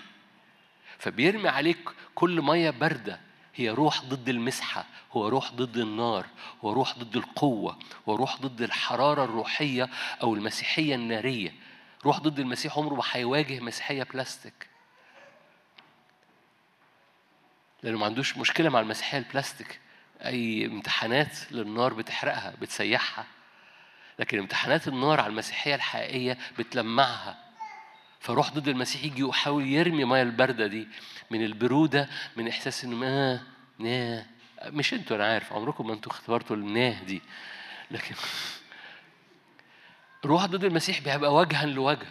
فبيرمي عليك كل مية باردة هي روح ضد المسحة هو روح ضد النار هو روح ضد القوة هو روح ضد الحرارة الروحية أو المسيحية النارية. روح ضد المسيح عمره ما هيواجه مسيحية بلاستيك. لأنه ما عندوش مشكلة مع المسيحية البلاستيك. أي امتحانات للنار بتحرقها بتسيحها. لكن امتحانات النار على المسيحية الحقيقية بتلمعها. فروح ضد المسيح يجي ويحاول يرمي مية الباردة دي من البرودة من إحساس إنه ما ناه مش أنتوا أنا عارف عمركم ما أنتوا اختبرتوا الناه دي. لكن روح ضد المسيح بيبقى وجها لوجه.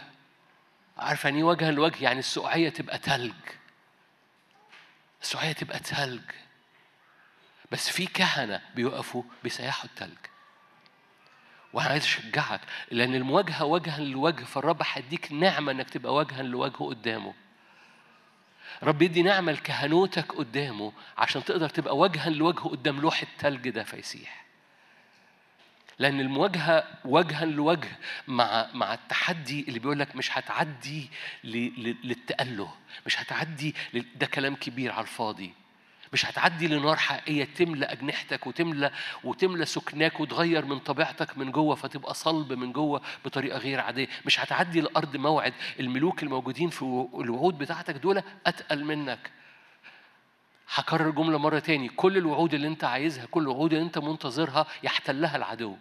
عارف يعني إيه وجها لوجه؟ يعني السقعية تبقى تلج. السقعية تبقى تلج. بس في كهنة بيقفوا بيسيحوا التلج. وأنا عايز أشجعك لأن المواجهة وجها لوجه فالرب هيديك نعمة إنك تبقى وجها لوجه قدامه. رب يدي نعمة لكهنوتك قدامه عشان تقدر تبقى وجها لوجه قدام لوح التلج ده فيسيح. لأن المواجهة وجها لوجه مع مع التحدي اللي بيقول لك مش هتعدي للتأله مش هتعدي ده كلام كبير على الفاضي. مش هتعدي لنار حقيقية تملى أجنحتك وتملى وتملى سكناك وتغير من طبيعتك من جوه فتبقى صلب من جوه بطريقة غير عادية. مش هتعدي لأرض موعد الملوك الموجودين في الوعود بتاعتك دول أتقل منك. هكرر جملة مرة تاني كل الوعود اللي أنت عايزها كل الوعود اللي أنت منتظرها يحتلها العدو.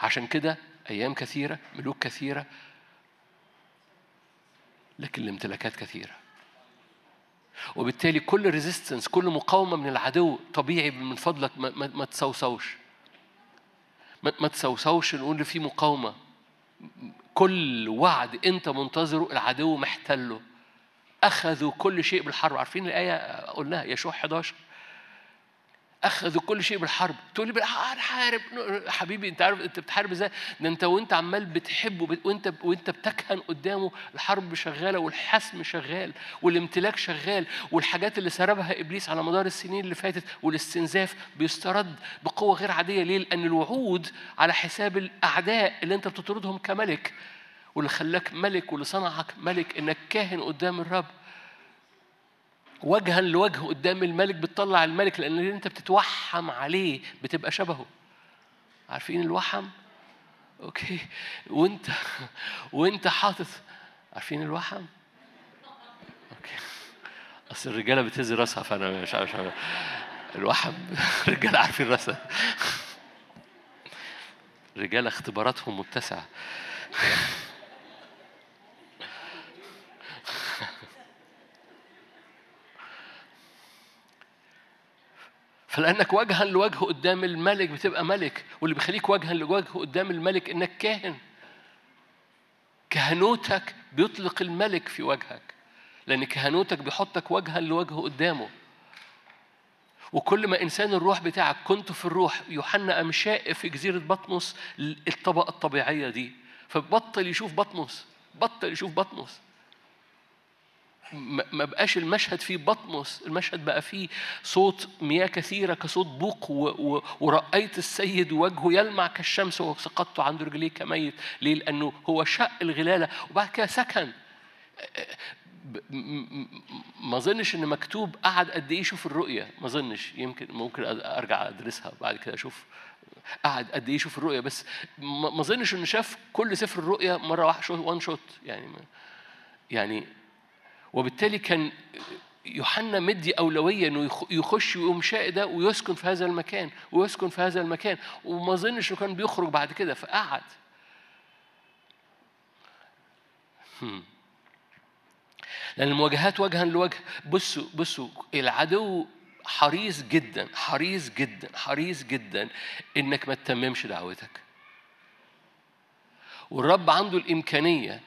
عشان كده أيام كثيرة ملوك كثيرة لكن الامتلاكات كثيرة. وبالتالي كل ريزيستنس كل مقاومة من العدو طبيعي من فضلك ما, ما, ما تسوسوش. ما, ما تسوسوش نقول في مقاومة. كل وعد أنت منتظره العدو محتله. أخذوا كل شيء بالحرب. عارفين الآية؟ قلناها يشوع 11 اخذوا كل شيء بالحرب. تقول لي هنحارب حبيبي أنت عارف أنت بتحارب إزاي؟ ده أنت وأنت عمال بتحبه وأنت وأنت بتكهن قدامه الحرب شغالة والحسم شغال والامتلاك شغال والحاجات اللي سربها إبليس على مدار السنين اللي فاتت والاستنزاف بيسترد بقوة غير عادية. ليه؟ لأن الوعود على حساب الأعداء اللي أنت بتطردهم كملك واللي خلاك ملك واللي صنعك ملك إنك كاهن قدام الرب. وجها لوجه قدام الملك بتطلع الملك لأن أنت بتتوحم عليه بتبقى شبهه. عارفين الوحم؟ أوكي. وأنت وأنت حاطط عارفين الوحم؟ أوكي. أصل الرجالة بتهز راسها فأنا مش عارف الوحم الرجالة عارفين راسها. الرجالة اختباراتهم متسعة. فلأنك وجها لوجه قدام الملك بتبقى ملك واللي بيخليك وجها لوجه قدام الملك إنك كاهن. كهنوتك بيطلق الملك في وجهك لأن كهنوتك بيحطك وجها لوجه قدامه. وكل ما إنسان الروح بتاعك كنت في الروح يوحنا قام في جزيرة بطمس الطبقة الطبيعية دي. فبطل يشوف بطمس بطل يشوف بطمس. ما بقاش المشهد فيه بطمس المشهد بقى فيه صوت مياه كثيرة كصوت بوق ورأيت السيد وجهه يلمع كالشمس وسقطت عند رجليه كميت. ليه؟ لأنه هو شق الغلالة وبعد كده سكن. ما اظنش إن مكتوب قعد قد إيه يشوف الرؤية. ما اظنش يمكن ممكن أرجع أدرسها بعد كده أشوف قعد قد إيه يشوف الرؤية. بس ما اظنش إنه شاف كل سفر الرؤيا مرة واحدة وان شوت يعني يعني وبالتالي كان يوحنا مدي أولوية إنه يخش ويقوم شاء ده ويسكن في هذا المكان ويسكن في هذا المكان وما أظنش إنه كان بيخرج بعد كده فقعد. لأن المواجهات وجها لوجه. بصوا بصوا العدو حريص جدا حريص جدا حريص جدا إنك ما تتممش دعوتك. والرب عنده الإمكانية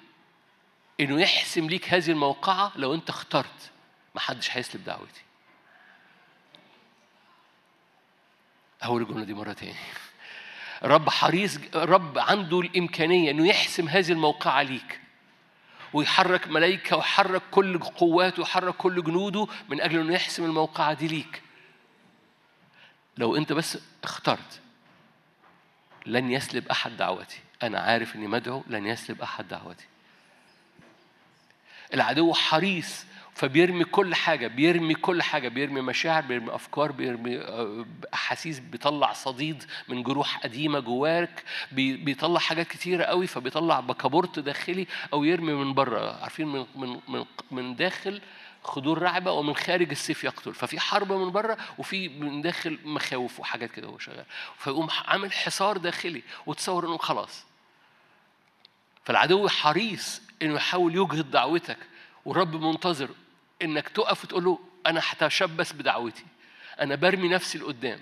إنه يحسم ليك هذه الموقعة لو أنت اخترت. ما حدش هيسلب دعوتي. هقول الجملة دي مرة تاني. رب حريص رب عنده الإمكانية إنه يحسم هذه الموقعة ليك. ويحرك ملائكه ويحرك كل قواته ويحرك كل جنوده من أجل إنه يحسم الموقعة دي ليك. لو أنت بس اخترت لن يسلب أحد دعوتي. أنا عارف إني مدعو لن يسلب أحد دعوتي. العدو حريص فبيرمي كل حاجة بيرمي كل حاجة بيرمي مشاعر بيرمي أفكار بيرمي آه، أحاسيس بيطلع صديد من جروح قديمة جواك بيطلع حاجات كتيرة قوي فبيطلع بكابورت داخلي أو يرمي من بره. عارفين من من من من داخل خدور رعبة ومن خارج السيف يقتل. ففي حرب من بره وفي من داخل مخاوف وحاجات كده هو شغال. فيقوم عامل حصار داخلي وتصور إنه خلاص. فالعدو حريص إنه يحاول يجهد دعوتك. والرب منتظر إنك تقف وتقول له أنا هتشبث بدعوتي. أنا برمي نفسي لقدام.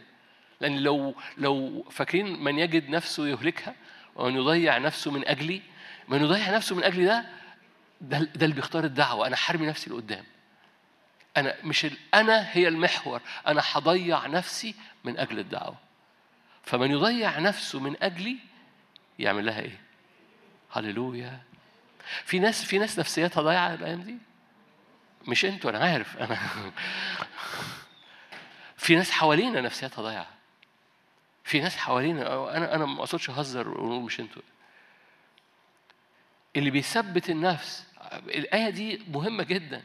لأن لو لو فاكرين من يجد نفسه يهلكها ومن يضيع نفسه من أجلي من يضيع نفسه من أجلي ده ده, ده اللي بيختار الدعوة. أنا حرمي نفسي لقدام. أنا مش أنا هي المحور. أنا هضيع نفسي من أجل الدعوة. فمن يضيع نفسه من أجلي يعمل لها إيه؟ هللويا. في ناس في ناس نفسياتها ضايعة الأيام دي؟ مش أنتوا أنا عارف. أنا في ناس حوالينا نفسياتها ضايعة. في ناس حوالينا أنا أنا ما أقصدش اهزر ونقول مش أنتوا. اللي بيثبت النفس الآية دي مهمة جدا.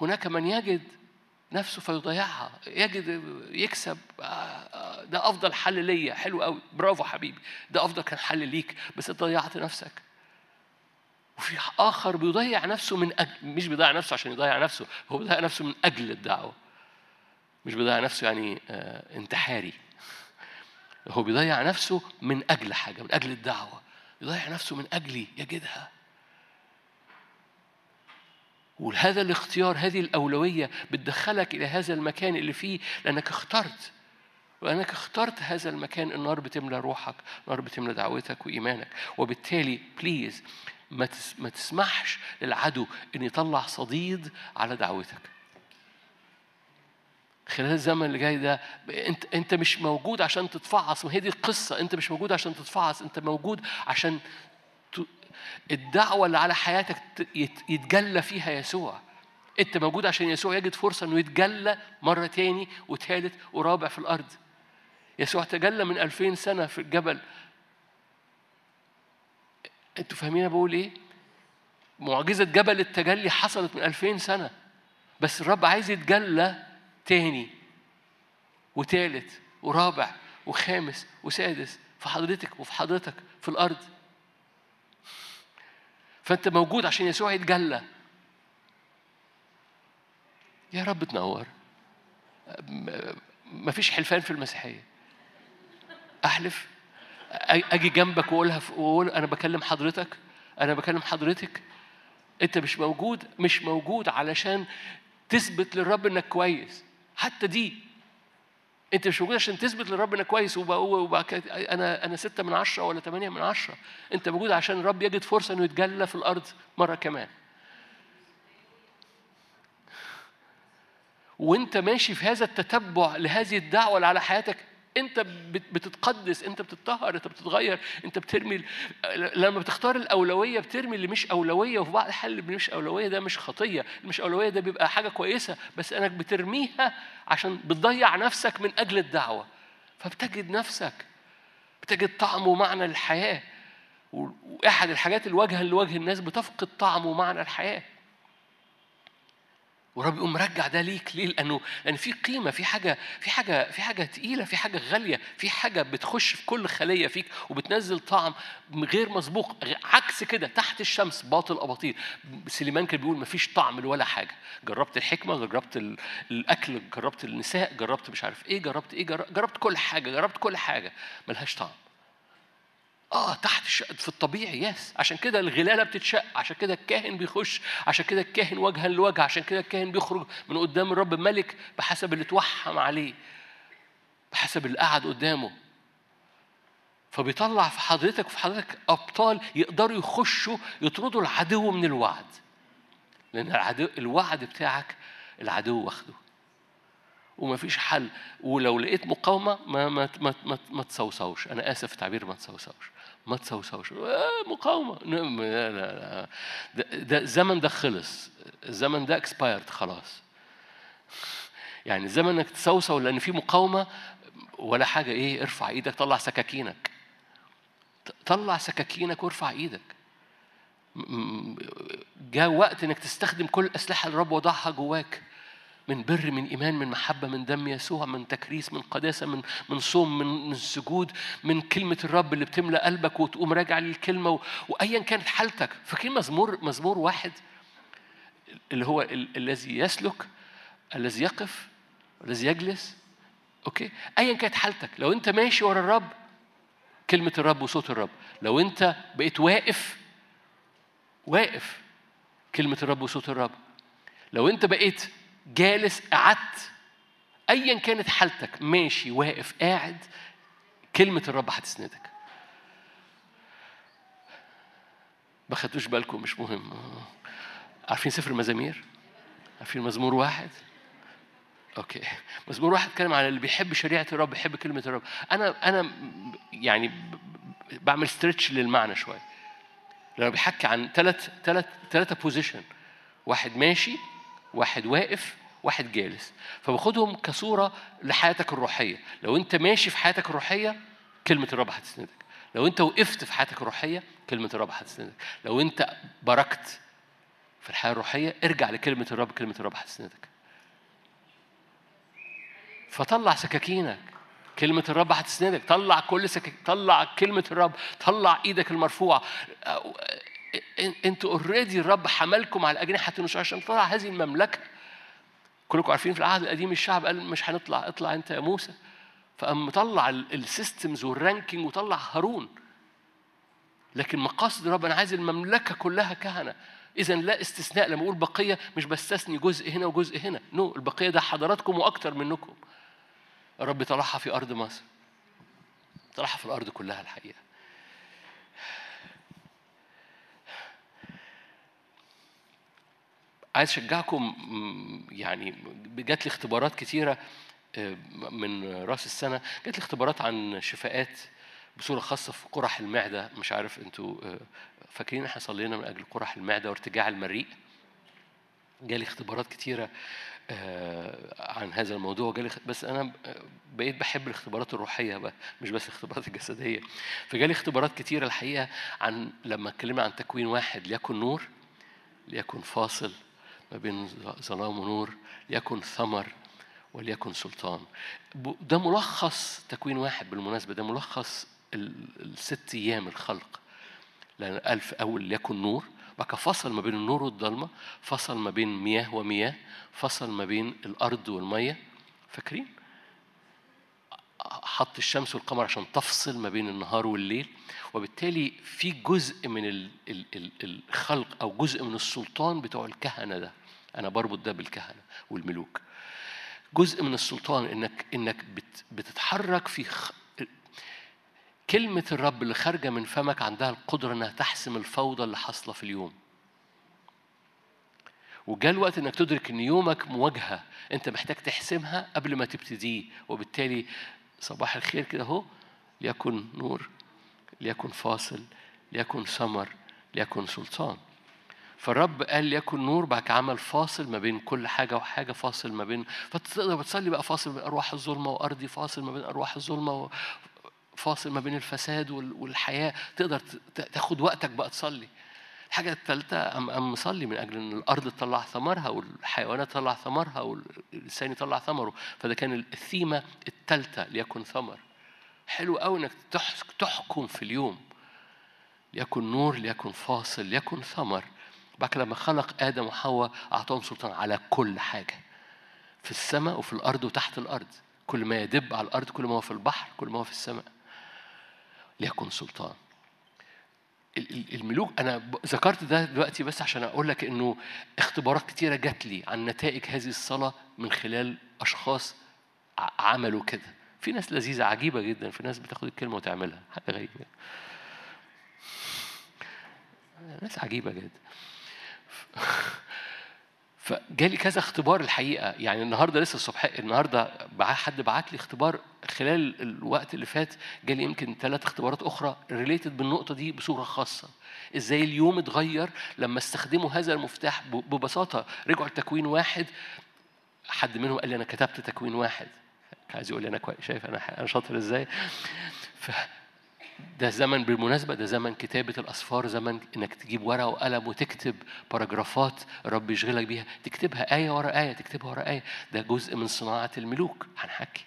هناك من يجد نفسه فيضيعها يجد يكسب. ده أفضل حل ليا. حلو قوي برافو حبيبي. ده أفضل كان حل ليك بس أنت ضيعت نفسك. وفي آخر بيضيع نفسه من أجل مش بيضيع نفسه عشان يضيع نفسه هو بيضيع نفسه من أجل الدعوة. مش بيضيع نفسه يعني آه انتحاري. هو بيضيع نفسه من أجل حاجة من أجل الدعوة. يضيع نفسه من اجلي يجدها. وهذا الاختيار هذه الأولوية بتدخلك إلى هذا المكان اللي فيه لأنك اخترت. وأنك اخترت هذا المكان النار بتملى روحك النار بتملى دعوتك وإيمانك. وبالتالي بليز ما تسمحش للعدو إن يطلع صديد على دعوتك. خلال الزمن اللي جاي ده أنت أنت مش موجود عشان تتفعص. ما هي دي القصة. أنت مش موجود عشان تتفعص. أنت موجود عشان الدعوة اللي على حياتك يتجلى فيها يسوع. أنت موجود عشان يسوع يجد فرصة إنه يتجلى مرة تاني وثالث ورابع في الأرض. يسوع تجلى من ألفين سنة في الجبل. أنتوا فاهمين بقول إيه؟ معجزة جبل التجلي حصلت من ألفين سنة بس الرب عايز يتجلى تاني وتالت ورابع وخامس وسادس في حضرتك وفي حضرتك في الأرض. فأنت موجود عشان يسوع يتجلى. يا رب تنور. مفيش حلفان في المسيحية. أحلف. أجي جنبك وأقولها وأقول أنا بكلم حضرتك أنا بكلم حضرتك. أنت مش موجود مش موجود علشان تثبت للرب إنك كويس. حتى دي. أنت مش موجود عشان تثبت للرب إنك كويس وبقى أنا أنا ستة من عشرة ولا ثمانية من عشرة. أنت موجود عشان الرب يجد فرصة إنه يتجلى في الأرض مرة كمان. وأنت ماشي في هذا التتبع لهذه الدعوة اللي على حياتك انت بتتقدس انت بتتطهر انت بتتغير انت بترمي لما بتختار الأولوية بترمي اللي مش أولوية وفي بعض الحال اللي مش أولوية ده مش خطية اللي مش أولوية ده بيبقى حاجة كويسة بس أنك بترميها عشان بتضيع نفسك من أجل الدعوة. فبتجد نفسك بتجد طعم ومعنى للحياه وأحد الحاجات الواجهه لوجه الناس بتفقد طعم ومعنى الحياة. ورب يقوم مرجع ده ليك. ليه؟ لأنه لأن في قيمة في حاجة في حاجة في حاجة تقيلة في حاجة غالية في حاجة بتخش في كل خلية فيك وبتنزل طعم غير مسبوق. عكس كده تحت الشمس باطل أباطيل. سليمان كان بيقول مفيش طعم ولا حاجة. جربت الحكمة جربت الأكل جربت النساء جربت مش عارف إيه جربت إيه جربت كل حاجة جربت كل حاجة. ملهاش طعم. آه تحت في الطبيعي يس عشان كده الغلالة بتتشق. عشان كده الكاهن بيخش. عشان كده الكاهن وجها لوجه. عشان كده الكاهن بيخرج من قدام الرب ملك بحسب اللي توحم عليه. بحسب اللي قعد قدامه. فبيطلع في حضرتك وفي حضرتك أبطال يقدروا يخشوا يطردوا العدو من الوعد. لأن العدو الوعد بتاعك العدو واخده. ومفيش حل. ولو لقيت مقاومة ما ما ما ما, ما تصوصوش أنا آسف في ما تصوصوش ما تصوصوش آه مقاومة. لا لا لا. ده, الزمن ده خلص. الزمن ده اكسبايرد خلاص. يعني الزمن إنك تصوصو لأن في مقاومة ولا حاجة. إيه ارفع إيدك طلع سكاكينك. طلع سكاكينك وارفع إيدك. جاء وقت إنك تستخدم كل الاسلحه اللي الرب وضعها جواك. من بر من إيمان من محبة من دم يسوع من تكريس من قداسة من من صوم من من سجود من كلمة الرب اللي بتملى قلبك وتقوم راجع للكلمة و... وايا كانت حالتك. فاكرين مزمور مزمور واحد اللي هو ال- الذي يسلك الذي يقف الذي يجلس؟ أوكي؟ ايا كانت حالتك. لو أنت ماشي ورا الرب كلمة الرب وصوت الرب. لو أنت بقيت واقف واقف كلمة الرب وصوت الرب. لو أنت بقيت جالس قعدت. ايا كانت حالتك. ماشي واقف قاعد. كلمة الرب هتسندك. ما خدتوش بالكم مش مهم. عارفين سفر المزامير؟ عارفين مزمور واحد؟ أوكي. مزمور واحد اتكلم على اللي بيحب شريعة الرب بيحب كلمة الرب. أنا أنا يعني بعمل stretch للمعنى شوية. لما بيحكي عن ثلاث ثلاث ثلاثة position واحد ماشي واحد واقف واحد جالس. فباخدهم كصورة لحياتك الروحية. لو انت ماشي في حياتك الروحية كلمة الرب هتسندك. لو انت وقفت في حياتك الروحية كلمة الرب هتسندك. لو انت بركت في الحياة الروحية ارجع لكلمة الرب كلمة الرب هتسندك. فطلع سكاكينك. كلمة الرب هتسندك. طلع كل سكاك طلع كلمة الرب. طلع إيدك المرفوعة. أنتوا already الرب حملكم على أجنحة النسور عشان تطلع هذه المملكة كلكم عارفين في العهد القديم الشعب قال مش هنطلع اطلع انت يا موسى فقام مطلع ال systems وال ranking وطلع هارون لكن مقاصد الرب أنا عايز المملكه كلها كهنه اذا لا استثناء لما أقول بقيه مش بستثني جزء هنا وجزء هنا نو no. البقيه ده حضراتكم وأكتر منكم الرب طلعها في ارض مصر طلعها في الأرض كلها الحقيقة عايز أشجعكم يعني جات لي اختبارات كتيرة آه، من رأس السنة جات لي اختبارات عن شفاءات بصورة خاصة في قرح المعدة مش عارف أنتوا آه، فاكرين إحنا صلينا من أجل قرح المعدة وارتجاع المريء؟ جالي اختبارات كتيرة آه، عن هذا الموضوع جالي بس آه، بقيت بحب الاختبارات الروحية بقى مش بس الاختبارات الجسدية. فجالي اختبارات كتيرة الحقيقة عن لما اتكلمنا عن تكوين واحد ليكن نور ليكن فاصل ما بين ظلام ونور ليكن ثمر وليكن سلطان. ده ملخص تكوين واحد بالمناسبة ده ملخص ال- الست أيام الخلق. لأن في أول ليكن نور كده فصل ما بين النور والضلمة فصل ما بين مياه ومياه فصل ما بين الأرض والمية. فاكرين؟ حط الشمس والقمر عشان تفصل ما بين النهار والليل وبالتالي في جزء من ال- ال- ال- الخلق أو جزء من السلطان بتوع الكهنة ده. أنا بربط ده بالكهنة والملوك. جزء من السلطان إنك إنك بت بتتحرك في خ... كلمة الرب اللي خارجة من فمك عندها القدرة إنها تحسم الفوضى اللي حاصلة في اليوم. وجاء الوقت إنك تدرك إن يومك مواجهة. أنت محتاج تحسمها قبل ما تبتديه وبالتالي صباح الخير كده اهو. ليكن نور ليكن فاصل ليكن ثمر ليكن سلطان. فالرب قال ليكن نور بعد عمل فاصل ما بين كل حاجة وحاجة فاصل ما بين فتقدر تصلي بقى فاصل بين أرواح الظلمة وأرضي فاصل ما بين أرواح الظلمة و... فاصل ما بين الفساد وال- والحياة. تقدر تاخد وقتك بقى تصلي. الحاجة الثالثة أم أم مصلي من أجل إن الأرض تطلع ثمرها والحيوانات تطلع ثمرها والإنسان يطلع ثمره. فده كان الثيمة الثالثة ليكن ثمر. حلو قوي إنك تحكم في اليوم. ليكن نور ليكن فاصل ليكن ثمر. بعد لما خلق آدم وحواء أعطاهم سلطان على كل حاجة. في السماء وفي الأرض وتحت الأرض. كل ما يدب على الأرض كل ما هو في البحر كل ما هو في السماء. ليكن سلطان. الملوك. أنا ذكرت ده دلوقتي بس عشان أقول لك إنه اختبارات كتيرة جات لي عن نتائج هذه الصلاة من خلال أشخاص عملوا كده. في ناس لذيذة عجيبة جدا. في ناس بتاخد الكلمة وتعملها. حاجة غريبة. ناس عجيبة جدا. فجالي كذا اختبار الحقيقة. يعني النهارده لسه الصبح النهارده حد بعت لي اختبار خلال الوقت اللي فات جالي يمكن ثلاث اختبارات أخرى ريليتد بالنقطة دي بصورة خاصة. إزاي اليوم اتغير لما استخدموا هذا المفتاح ببساطة. رجعوا لتكوين واحد. حد منهم قال لي أنا كتبت تكوين واحد. عايز يقول لي أنا شايف أنا أنا شاطر إزاي؟ ف ده زمن بالمناسبة ده زمن كتابة الأسفار زمن إنك تجيب ورقة وقلم وتكتب باراجرافات الرب يشغلك بيها. تكتبها آية ورا آية تكتبها ورا آية. ده جزء من صناعة الملوك. هنحكي.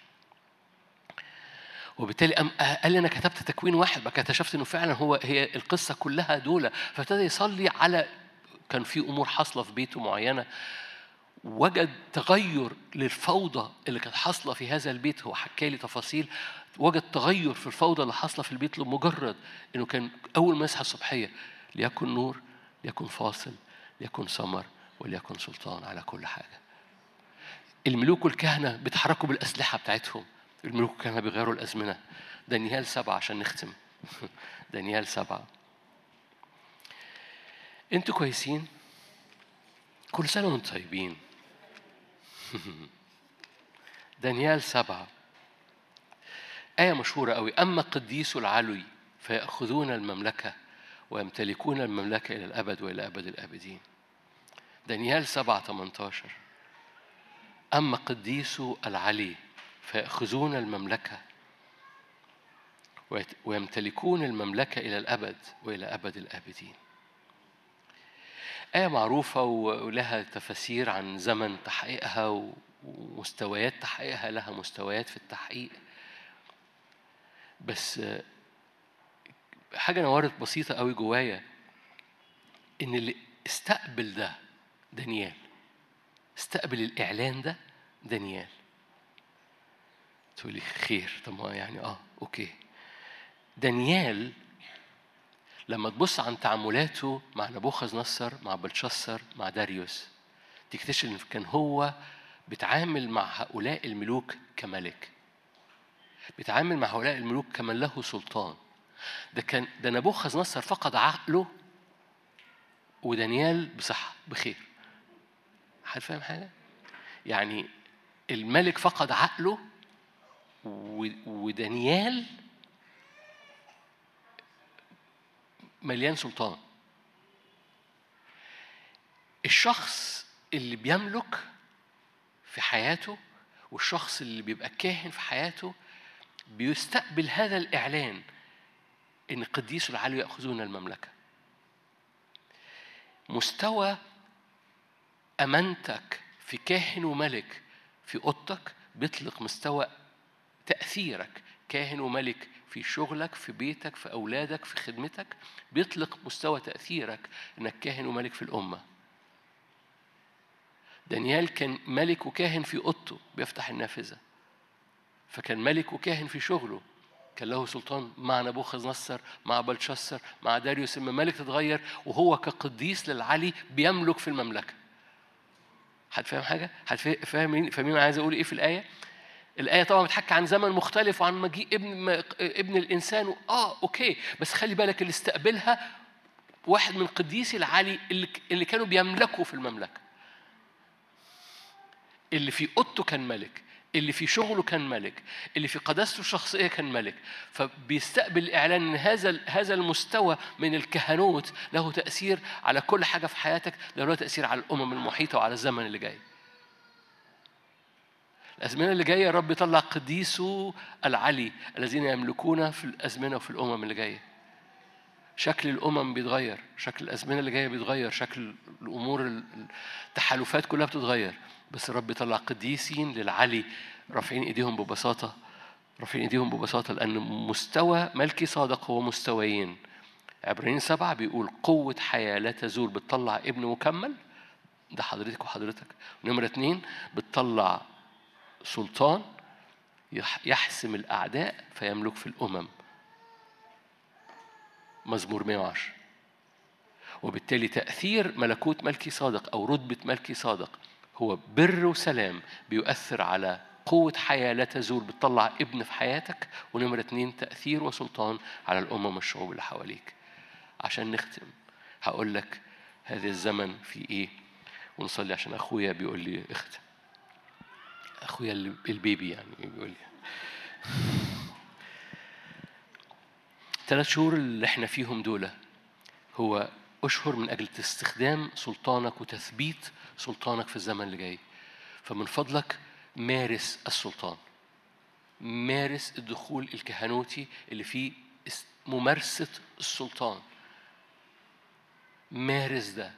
وبالتالي قال لي أنا كتبت تكوين واحد بقى اكتشفت إنه فعلا هو هي القصة كلها دولة. فابتدى يصلي على كان في أمور حاصلة في بيته معينة. وجد تغير للفوضى اللي كانت حاصلة في هذا البيت. هو حكى لي تفاصيل. وجد تغير في الفوضى اللي حاصلة في البيت لمجرد إنه كان أول ما يصحى الصبحيه ليكن نور ليكن فاصل ليكن سمر وليكن سلطان على كل حاجة. الملوك والكهنة بيتحركوا بالأسلحة بتاعتهم. الملوك والكهنة بيغيروا الأزمنة. دانيال سبعة عشان نختم. دانيال سبعة. أنتوا كويسين؟ كل سنة وأنتم طيبين. دانيال سبعة. آية مشهورة أوي. أما قديس العلوي فيأخذون المملكة ويمتلكون المملكة إلى الأبد وإلى أبد الآبدين. دانيال سبعة 18 أما قديس العلي فيأخذون المملكة ويمتلكون المملكة إلى الأبد وإلى أبد الآبدين. آية معروفة ولها تفاسير عن زمن تحقيقها ومستويات تحقيقها لها مستويات في التحقيق. بس حاجة نورت بسيطة قوي جوايا إن اللي استقبل ده دانيال استقبل الإعلان ده دانيال. تقولي خير طب ما يعني آه أوكي. دانيال لما تبص عن تعاملاته مع نبوخذ نصر مع بلشسر مع داريوس تكتشف إن كان هو بيتعامل مع هؤلاء الملوك كملك. بيتعامل مع هؤلاء الملوك كمن له سلطان. ده كان ده نبوخذ نصر فقد عقله ودانيال بصحة بخير. حد فاهم حاجة؟ يعني الملك فقد عقله ودانيال مليان سلطان. الشخص اللي بيملك في حياته والشخص اللي بيبقى كاهن في حياته بيستقبل هذا الإعلان إن قديس العلي يأخذون المملكة. مستوى أمانتك في كاهن وملك في أوضتك بيطلق مستوى تأثيرك. كاهن وملك في شغلك في بيتك في أولادك في خدمتك بيطلق مستوى تأثيرك إنك كاهن وملك في الأمة. دانيال كان ملك وكاهن في أوضته بيفتح النافذة. فكان ملك وكاهن في شغله. كان له سلطان مع نبوخذ نصر مع بلشسر مع داريوس لما تتغير وهو كقديس للعلي بيملك في المملكة. حد فاهم حاجة؟ حد فاهمين فاهمين عايز أقول إيه في الآية؟ الآية طبعا بتحكي عن زمن مختلف وعن مجيء ابن ابن الإنسان آه أوكي. بس خلي بالك اللي استقبلها واحد من قديسي العلي اللي, اللي كانوا بيملكوا في المملكة. اللي في أوضته كان ملك. اللي في شغله كان ملك اللي في قداسته الشخصية كان ملك. فبيستقبل الاعلان إن هذا هذا المستوى من الكهنوت له تأثير على كل حاجة في حياتك له تأثير على الأمم المحيطة وعلى الزمن اللي جاي. الأزمنة اللي جاية رب يطلع قديسو العلي الذين يملكون في الأزمنة وفي الأمم اللي جاية. شكل الأمم بيتغير شكل الأزمنة اللي جاية بيتغير شكل الأمور التحالفات كلها بتتغير. بس الرب يطلع قديسين للعلي رافعين إيديهم ببساطة رافعين إيديهم ببساطة لأن مستوى ملكي صادق هو مستويين. عبرانيين سبعة بيقول قوة حياة لا تزول بتطلع ابن مكمل ده حضرتك وحضرتك. نمرة اتنين بتطلع سلطان يحسم الأعداء فيملك في الأمم. مزمور 110 وبالتالي تأثير ملكوت ملكي صادق أو رتبة ملكي صادق هو بر وسلام بيؤثر على قوة حياة لا تزول بتطلع ابن في حياتك ونمرة اتنين تأثير وسلطان على الأمم والشعوب اللي حواليك. عشان نختم هقول لك هذا الزمن في إيه؟ ونصلي عشان أخويا بيقول لي اختم. أخويا البيبي يعني بيقول لي. ثلاث شهور اللي إحنا فيهم دول هو أشهر من أجل استخدام سلطانك وتثبيت سلطانك في الزمن اللي جاي. فمن فضلك مارس السلطان مارس الدخول الكهنوتي اللي فيه ممارسة السلطان. مارس ده.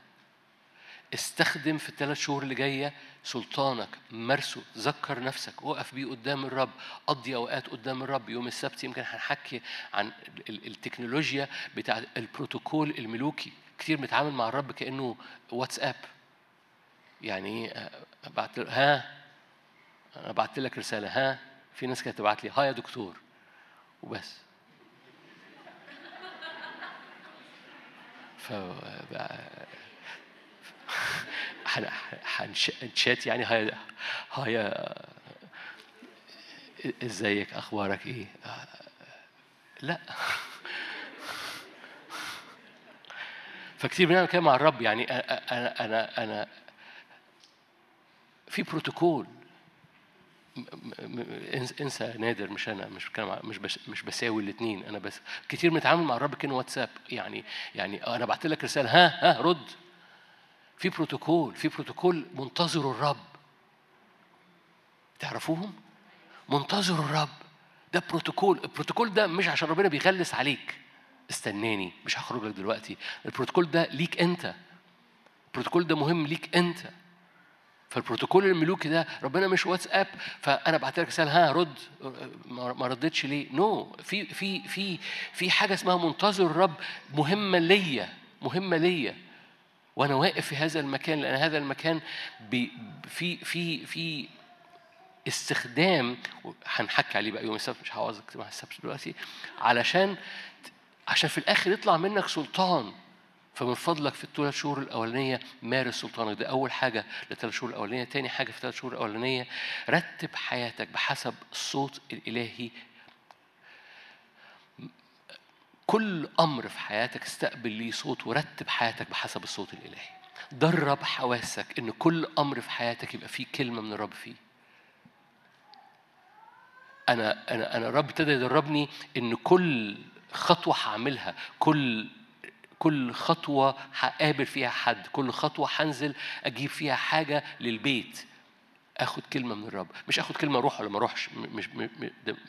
استخدم في الثلاث شهور اللي جاية سلطانك مارسه ذكر نفسك. وقف بيه قدام الرب قضي أوقات قدام الرب. يوم السبت يمكن هنحكي عن التكنولوجيا بتاع البروتوكول الملوكي. كتير بنتعامل مع الرب كأنه واتساب. يعني إيه بعت ها أنا بعت لك رسالة ها في ناس كانت تبعت لي ها يا دكتور وبس. ف هنشات يعني هاي هاي إزيك أخبارك إيه؟ لا. فكتير بنعمل كده مع الرب يعني أنا أنا أنا في بروتوكول. انسى نادر مش أنا مش مش بس مش بساوي الاثنين أنا بس كتير بنتعامل مع الرب كانه واتساب. يعني يعني أنا بعت لك رسالة. ها ها رد. في بروتوكول في بروتوكول منتظر الرب. تعرفوهم؟ منتظر الرب. ده بروتوكول. البروتوكول ده مش عشان ربنا بيغلس عليك. استناني مش هخرج لك دلوقتي. البروتوكول ده ليك انت. البروتوكول ده مهم ليك انت. فالبروتوكول الملوكي ده ربنا مش واتساب فأنا بعت لك رسالة ها رد. ما ردتش ليه؟ no no. في في في في حاجة اسمها منتظر الرب مهمة ليا مهمة ليا. وأنا واقف في هذا المكان لأن هذا المكان في في في استخدام هنحكي عليه بقى يوم السبت مش هعوزك تسمع السبت دلوقتي علشان عشان في الآخر يطلع منك سلطان. فمن فضلك في الثلاث شهور الأولانية مارس سلطانك. ده أول حاجة للثلاث شهور الأولانية. تاني حاجة في الثلاث شهور الأولانية رتب حياتك بحسب الصوت الإلهي. كل أمر في حياتك استقبل ليه صوت ورتب حياتك بحسب الصوت الإلهي. درب حواسك إن كل أمر في حياتك يبقى فيه كلمة من الرب فيه. أنا أنا أنا الرب ابتدى يدربني إن كل خطوة هعملها كل كل خطوة هقابل فيها حد كل خطوة هنزل أجيب فيها حاجة للبيت. آخد كلمة من الرب. مش آخد كلمة أروح ولا ما أروحش مش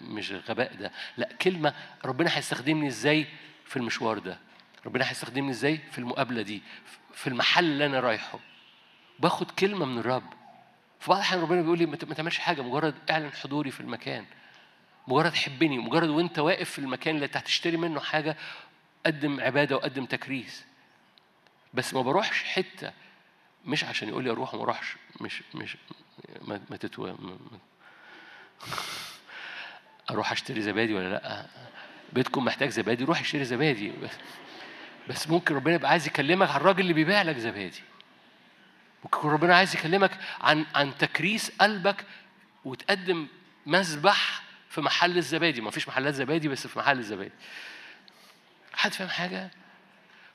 مش غباء ده. لا كلمة ربنا هيستخدمني إزاي في المشوار ده؟ ربنا هيستخدمني إزاي في المقابلة دي؟ في المحل اللي أنا رايحه. باخد كلمة من الرب. في بعض الأحيان ربنا بيقول لي ما تعملش حاجة مجرد اعلن حضوري في المكان. مجرد حبني مجرد وأنت واقف في المكان اللي هتشتري منه حاجة قدم عبادة وقدم تكريس. بس ما بروحش حتة مش عشان يقول لي أروح وما أروحش. مش مش ما, ما تتو أروح أشتري زبادي ولا لأ؟ بيتكم محتاج زبادي روح اشتري زبادي. بس, بس ممكن ربنا يبقى عايز يكلمك عن الراجل اللي بيبيع لك زبادي. ممكن ربنا عايز يكلمك عن عن تكريس قلبك وتقدم مذبح في محل الزبادي. ما فيش محلات زبادي بس في محل الزبادي. حد فاهم حاجة؟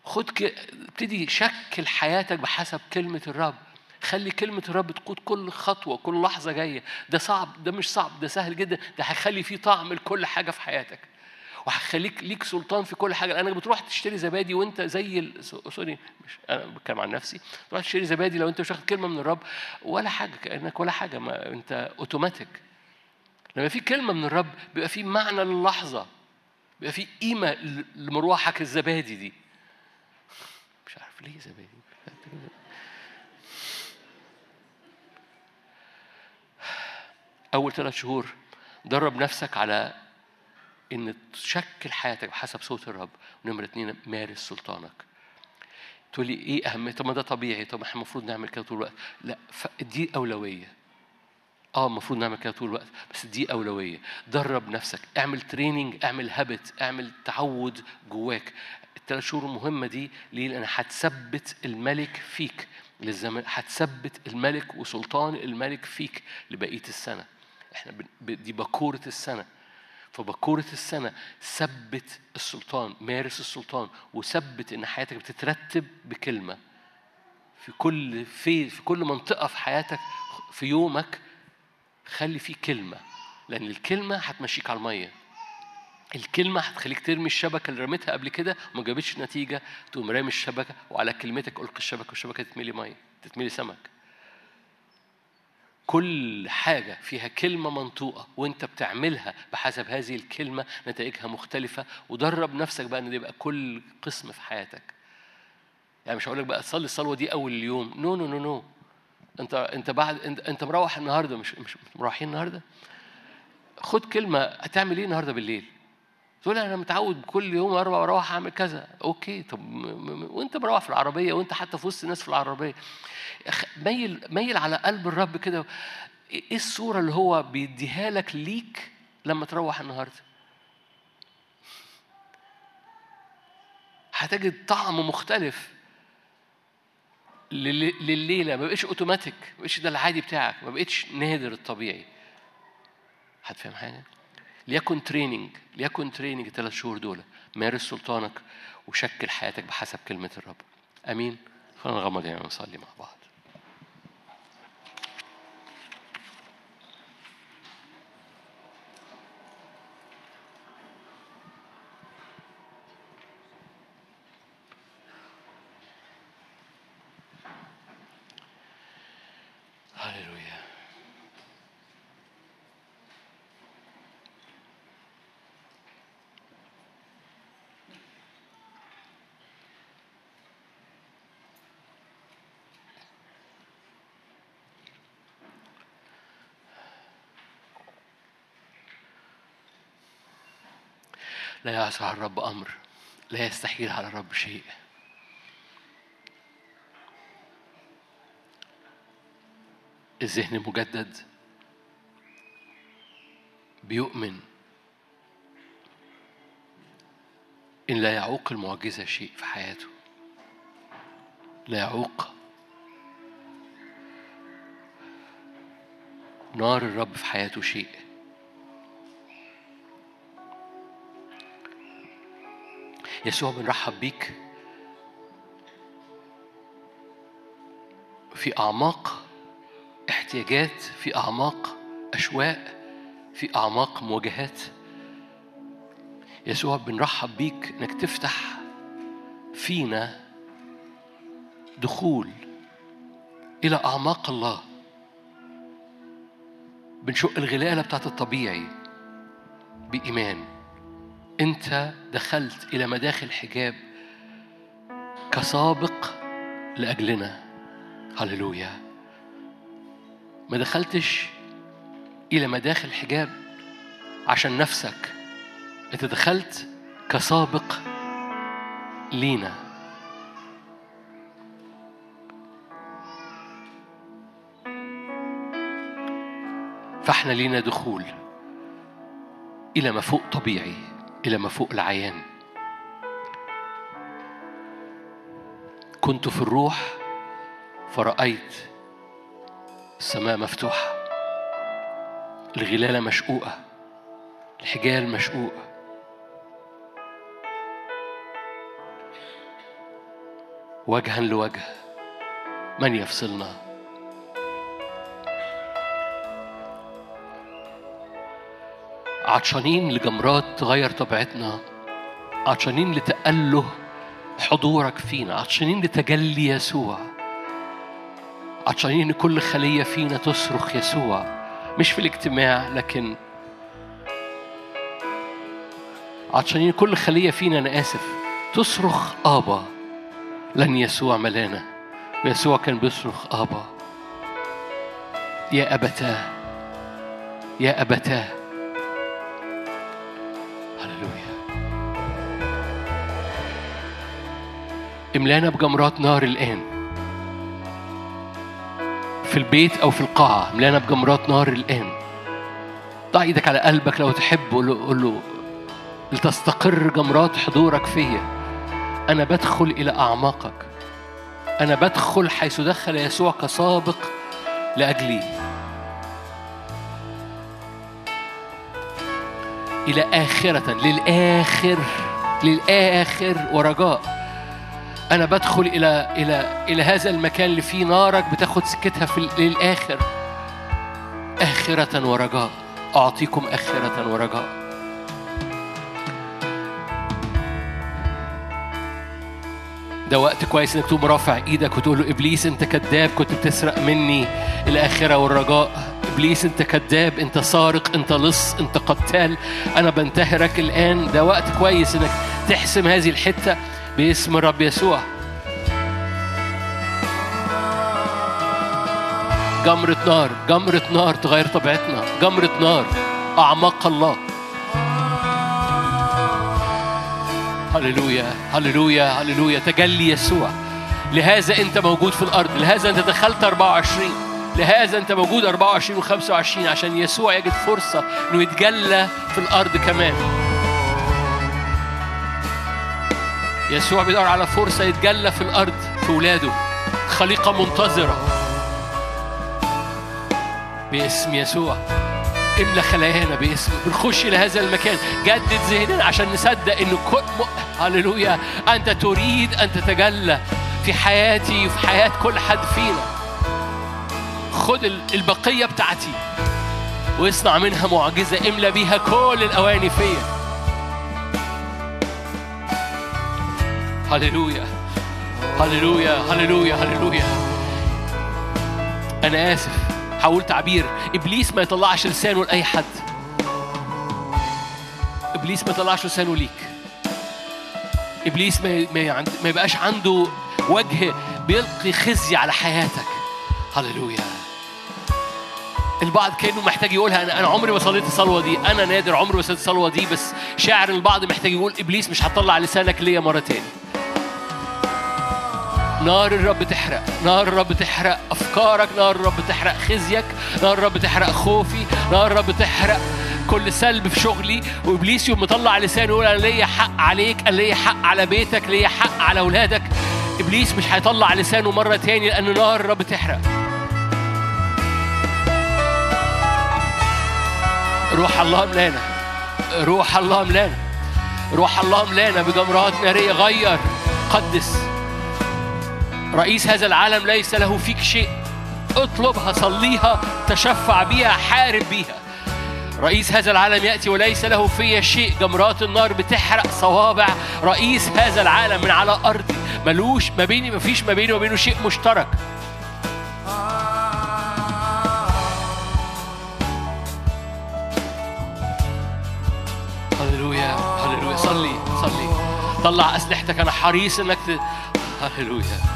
خد ك... ابتدي شكل حياتك بحسب كلمة الرب. خلي كلمة الرب تقود كل خطوة كل لحظة جاية. ده صعب ده مش صعب ده سهل جدا. ده هيخلي فيه طعم لكل حاجة في حياتك. وهخليك ليك سلطان في كل حاجة. لأنك بتروح تشتري زبادي وأنت زي. سوري مش أنا بتكلم عن نفسي. تروح تشتري زبادي لو أنت مش واخد كلمة من الرب ولا حاجة كأنك ولا حاجة. ما أنت أوتوماتيك لما في كلمة من الرب بيبقى في معنى للحظة. بيبقى في قيمة لمروحك الزبادي دي. مش عارف ليه زبادي. أول ثلاث شهور درب نفسك على إن تشكل حياتك بحسب صوت الرب. ونمرة اتنين مارس سلطانك. تقول لي إيه اهميه طب ما ده طبيعي. طب إحنا المفروض نعمل كده طول الوقت. لا دي أولوية. آه المفروض نعمل كده طول الوقت بس دي أولوية. درب نفسك اعمل تريننج اعمل هابت اعمل تعود جواك. الثلاث شهور المهمة دي ليه؟ لأن هتثبت الملك فيك للزمن هتثبت الملك وسلطان الملك فيك لبقية السنة. إحنا دي بكورة السنة. فبكورة السنة ثبت السلطان مارس السلطان وثبت إن حياتك بتترتب بكلمة. في كل في في كل منطقة في حياتك في يومك خلي فيه كلمة لأن الكلمة هتمشيك على المية. الكلمة هتخليك ترمي الشبكة اللي رميتها قبل كده وما جابتش نتيجة تقوم رامي الشبكة وعلى كلمتك ألقي الشبكة والشبكة تتملي مية تتملي سمك. كل حاجة فيها كلمة منطوقة وأنت بتعملها بحسب هذه الكلمة نتائجها مختلفة ودرب نفسك بقى إن ده يبقى كل قسم في حياتك. يعني مش هقول لك بقى تصلي الصلوة دي أول اليوم. no no no no انت انت بعد انت, مروح النهارده مش مش مروحين النهارده؟ خد كلمة هتعمل إيه النهارده بالليل؟ تقول أنا متعود كل يوم أربع أروح أعمل كذا. okay طب وأنت مروح في العربية وأنت حتى في وسط الناس في العربية. ميل ميل على قلب الرب كده. إيه الصورة اللي هو بيديها لك ليك لما تروح النهارده؟ هتجد طعم مختلف. لليلة. ما بقتش اوتوماتيك ما بقتش ده العادي بتاعك. ما بقتش نادر الطبيعي. هتفهم حاجة؟ ليكن training ليكن training الثلاث شهور دول. مارس سلطانك وشكل حياتك بحسب كلمة الرب. آمين. خلينا نغمض عينينا ونصلي مع بعض هللويا لا يعصى على الرب أمر لا يستحيل على الرب شيء. الذهن مجدد بيؤمن إن لا يعوق المعجزة شيء في حياته. لا يعوق. نار الرب في حياته شيء. يسوع بنرحب بيك. في أعماق احتياجات في أعماق أشواق في أعماق مواجهات. يسوع بنرحب بيك إنك تفتح فينا دخول إلى أعماق الله. بنشق الغلالة بتاعت الطبيعي بإيمان. أنت دخلت إلى مداخل حجاب كسابق لأجلنا. هللويا. ما دخلتش إلى مداخل حجاب عشان نفسك أنت دخلت كسابق لينا. فاحنا لينا دخول إلى ما فوق طبيعي. إلى ما فوق العيان. كنت في الروح فرأيت السماء مفتوحة الغلالة مشقوقة الحجال مشقوق. وجها لوجه من يفصلنا؟ عطشانين لجمرات تغير طبيعتنا عطشانين لتأله حضورك فينا عطشانين لتجلي يسوع. عطشانين إن كل خلية فينا تصرخ يسوع. مش في الاجتماع لكن عطشانين كل خلية فينا أنا آسف تصرخ آبا. لن يسوع ملانا ويسوع كان بيصرخ آبا. يا أبتاه يا أبتاه. املانا بجمرات نار الآن. في البيت أو في القاعة املانا بجمرات نار الآن. ضع إيدك على قلبك لو تحب قول له, لتستقر جمرات حضورك فيا. أنا بدخل إلى أعماقك. أنا بدخل حيث دخل يسوع كسابق لأجلي. إلى آخرة للآخر للآخر ورجاء. أنا بدخل إلى إلى إلى هذا المكان اللي فيه نارك بتاخد سكتها في للآخر. آخرة ورجاء. أعطيكم آخرة ورجاء. ده وقت كويس إنك تقوم رافع إيدك وتقول له إبليس أنت كذاب كنت بتسرق مني. الآخرة والرجاء. إبليس أنت كذاب أنت سارق أنت لص أنت قتال. أنا بنتهرك الآن. ده وقت كويس إنك تحسم هذه الحتة. باسم الرب يسوع. جمرة نار جمرة نار تغير طبيعتنا. جمرة نار أعماق الله. هللويا هللويا هللويا. تجلي يسوع. لهذا أنت موجود في الأرض. لهذا أنت دخلت 24 لهذا أنت موجود 24 و25 عشان يسوع يجد فرصة إنه يتجلى في الأرض كمان. يسوع بيدور على فرصة يتجلى في الأرض في ولاده. خليقة منتظرة. باسم يسوع. املى خلايانا باسم. بنخش إلى هذا المكان. جدد ذهننا عشان نصدق إن كل. هللويا. أنت تريد أن تتجلى في حياتي وفي حياة كل حد فينا. خد ال- البقية بتاعتي. واصنع منها معجزة. املى بيها كل الأواني فيا. هللويا هللويا هللويا هللويا أنا آسف. حاول تعبير إبليس ما يطلعش لسانه لأي حد. إبليس ما يطلعش لسانه ليك. إبليس ما ما يبقاش عنده وجه بيلقي خزي على حياتك. هللويا. البعض كأنه محتاج يقولها أنا أنا عمري ما صليت الصلوة دي. أنا نادر عمري ما صليت الصلوة دي بس شاعر البعض محتاج يقول إبليس مش هتطلع لسانك ليا مرة تاني. نار الرب تحرق نار الرب تحرق أفكارك نار الرب تحرق خزيك نار الرب تحرق خوفي نار الرب تحرق كل سلب في شغلي. وإبليس يوم مطلع لسانه يقول أنا ليا حق عليك أنا ليا حق على بيتك ليا حق على أولادك. إبليس مش هيطلع لسانه مرة تاني لأن نار الرب تحرق. روح الله ملانا روح الله ملانا روح الله ملانا بجمرات نارية. غير قدس. رئيس هذا العالم ليس له فيك شيء. اطلبها صليها تشفع بيها حارب بيها. رئيس هذا العالم يأتي وليس له في شيء. جمرات النار بتحرق صوابع رئيس هذا العالم من على أرضي ملوش ما بيني ما فيش ما بيني وبينه شيء مشترك. هللويا هللويا. صلي صلي. طلع أسلحتك أنا حريص إنك ت... هللويا.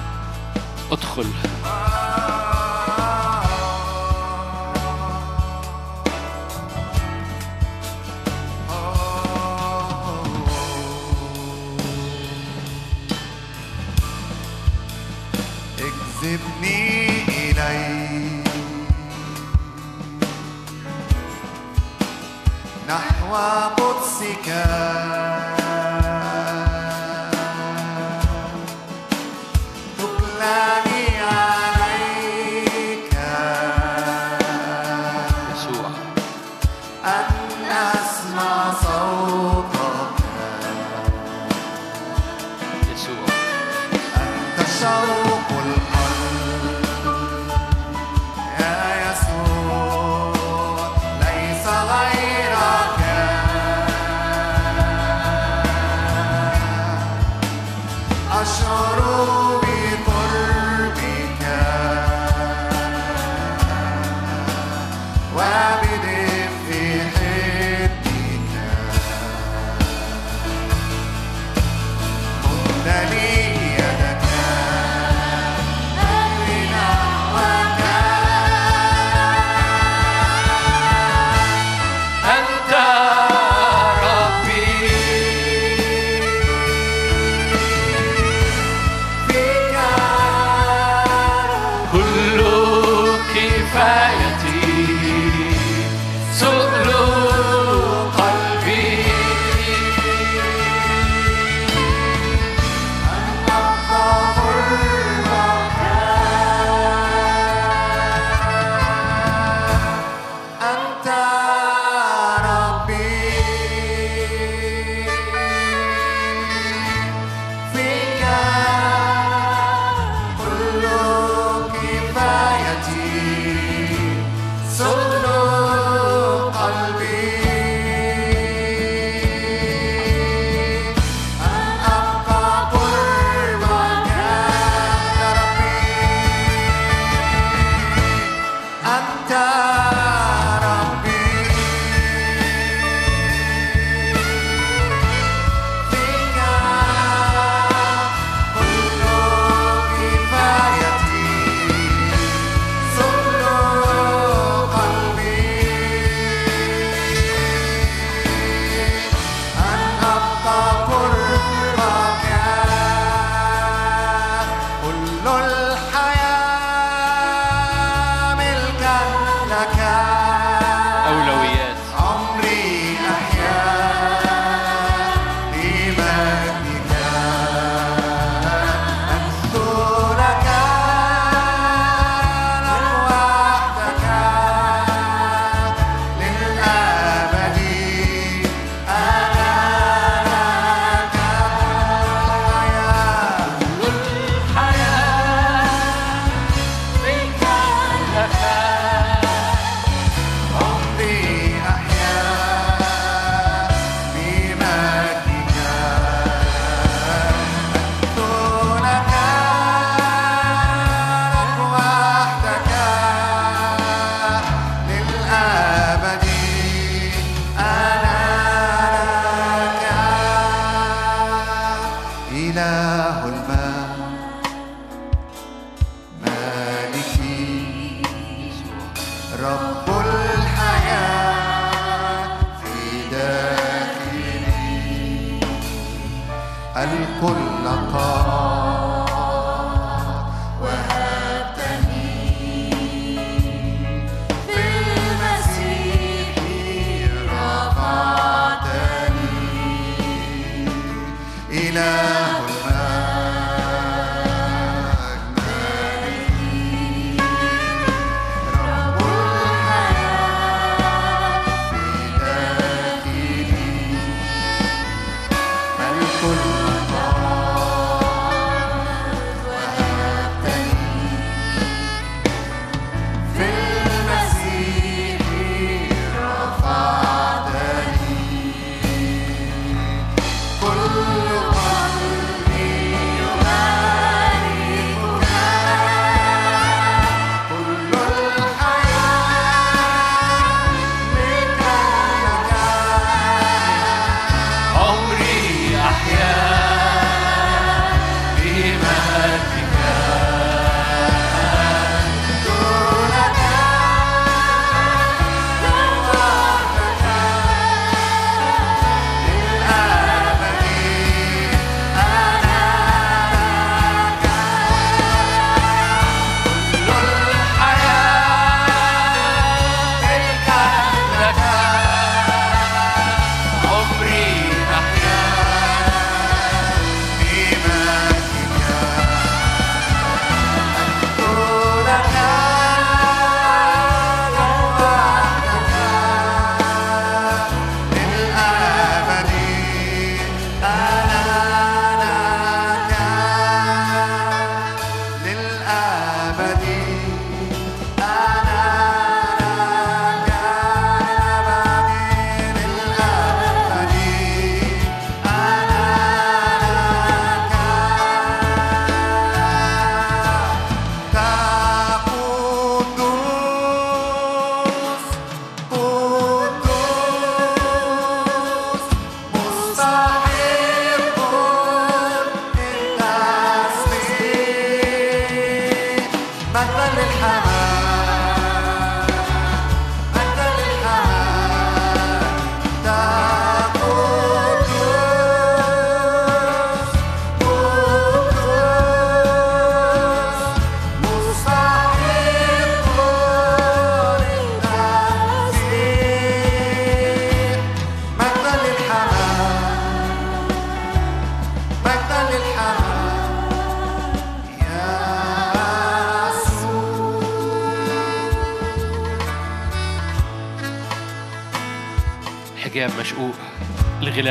أدخل. اجذبني إليك نحو قدسك.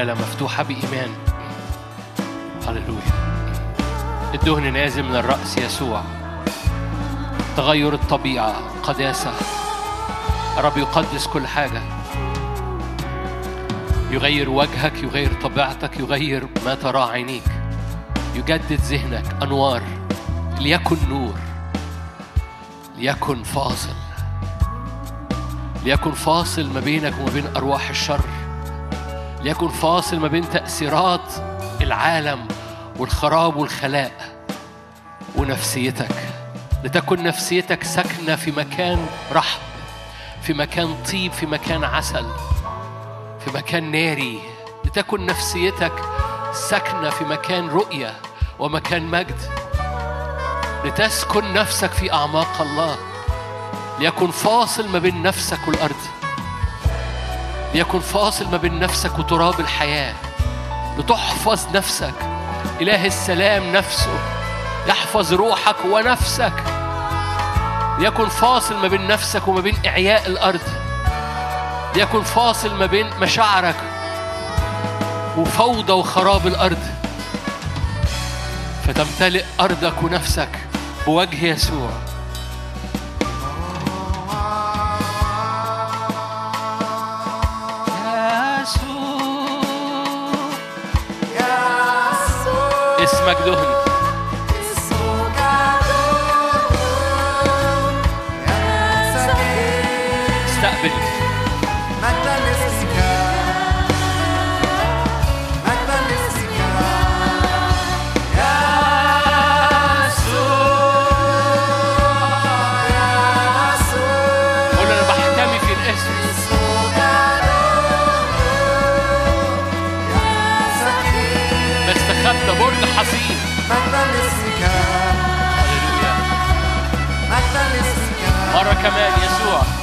الغلالة مفتوحة بإيمان. هللويا. الدهن نازل من الرأس يسوع. تغير الطبيعة قداسة. الرب يقدس كل حاجة. يغير وجهك يغير طبيعتك يغير ما تراه عينيك. يجدد ذهنك أنوار. ليكن نور. ليكن فاصل. ليكن فاصل ما بينك وما بين أرواح الشر. ليكن فاصل ما بين تأثيرات العالم والخراب والخلاء ونفسيتك. لتكن نفسيتك ساكنة في مكان رحم في مكان طيب في مكان عسل في مكان ناري. لتكن نفسيتك ساكنة في مكان رؤية ومكان مجد. لتسكن نفسك في أعماق الله. ليكن فاصل ما بين نفسك والأرض. ليكن فاصل ما بين نفسك وتراب الحياة. لتحفظ نفسك. إله السلام نفسه. يحفظ روحك ونفسك. ليكن فاصل ما بين نفسك وما بين إعياء الأرض. ليكن فاصل ما بين مشاعرك وفوضى وخراب الأرض. فتمتلئ أرضك ونفسك بوجه يسوع. يسوع اسمك دهن اسمك نور يا سكين استقبل كمان يسوع.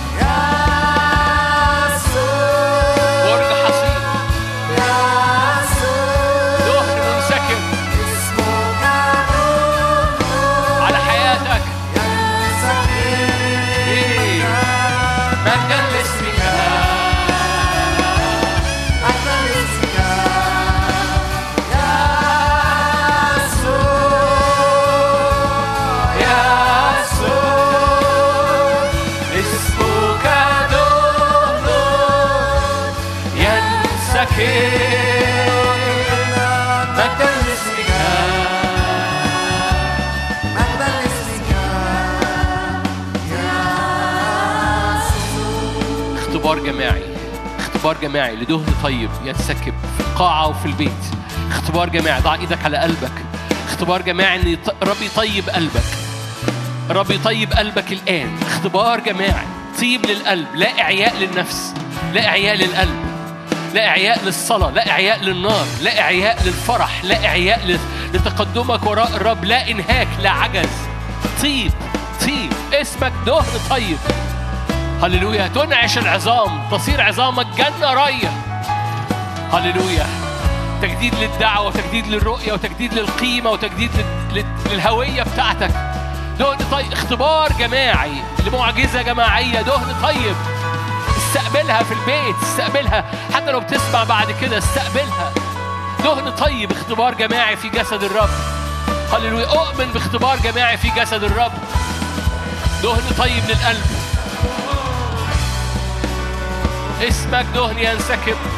اختبار جماعي لدهن طيب ينسكب في القاعة وفي البيت. اختبار جماعي ضع إيدك على قلبك. اختبار جماعي ان يط- رب يطيب قلبك. رب يطيب قلبك الآن. اختبار جماعي طيب للقلب لا إعياء للنفس لا إعياء للقلب لا إعياء للصلاة لا إعياء للنار لا إعياء للفرح لا إعياء لتقدمك وراء الرب لا إنهاك لا عجز. طيب طيب اسمك دهن طيب. هللويا. تنعش العظام تصير عظامك جنة رية هللويا. تجديد للدعوة وتجديد للرؤية وتجديد للقيمة وتجديد لل- لل- للهوية بتاعتك. دهن طيب اختبار جماعي لمعجزة جماعية. دهن طيب استقبلها في البيت استقبلها. حتى لو بتسمع بعد كده استقبلها. دهن طيب اختبار جماعي في جسد الرب. هللويا. اؤمن باختبار جماعي في جسد الرب. دهن طيب للقلب. اسمك دهن ينسكب.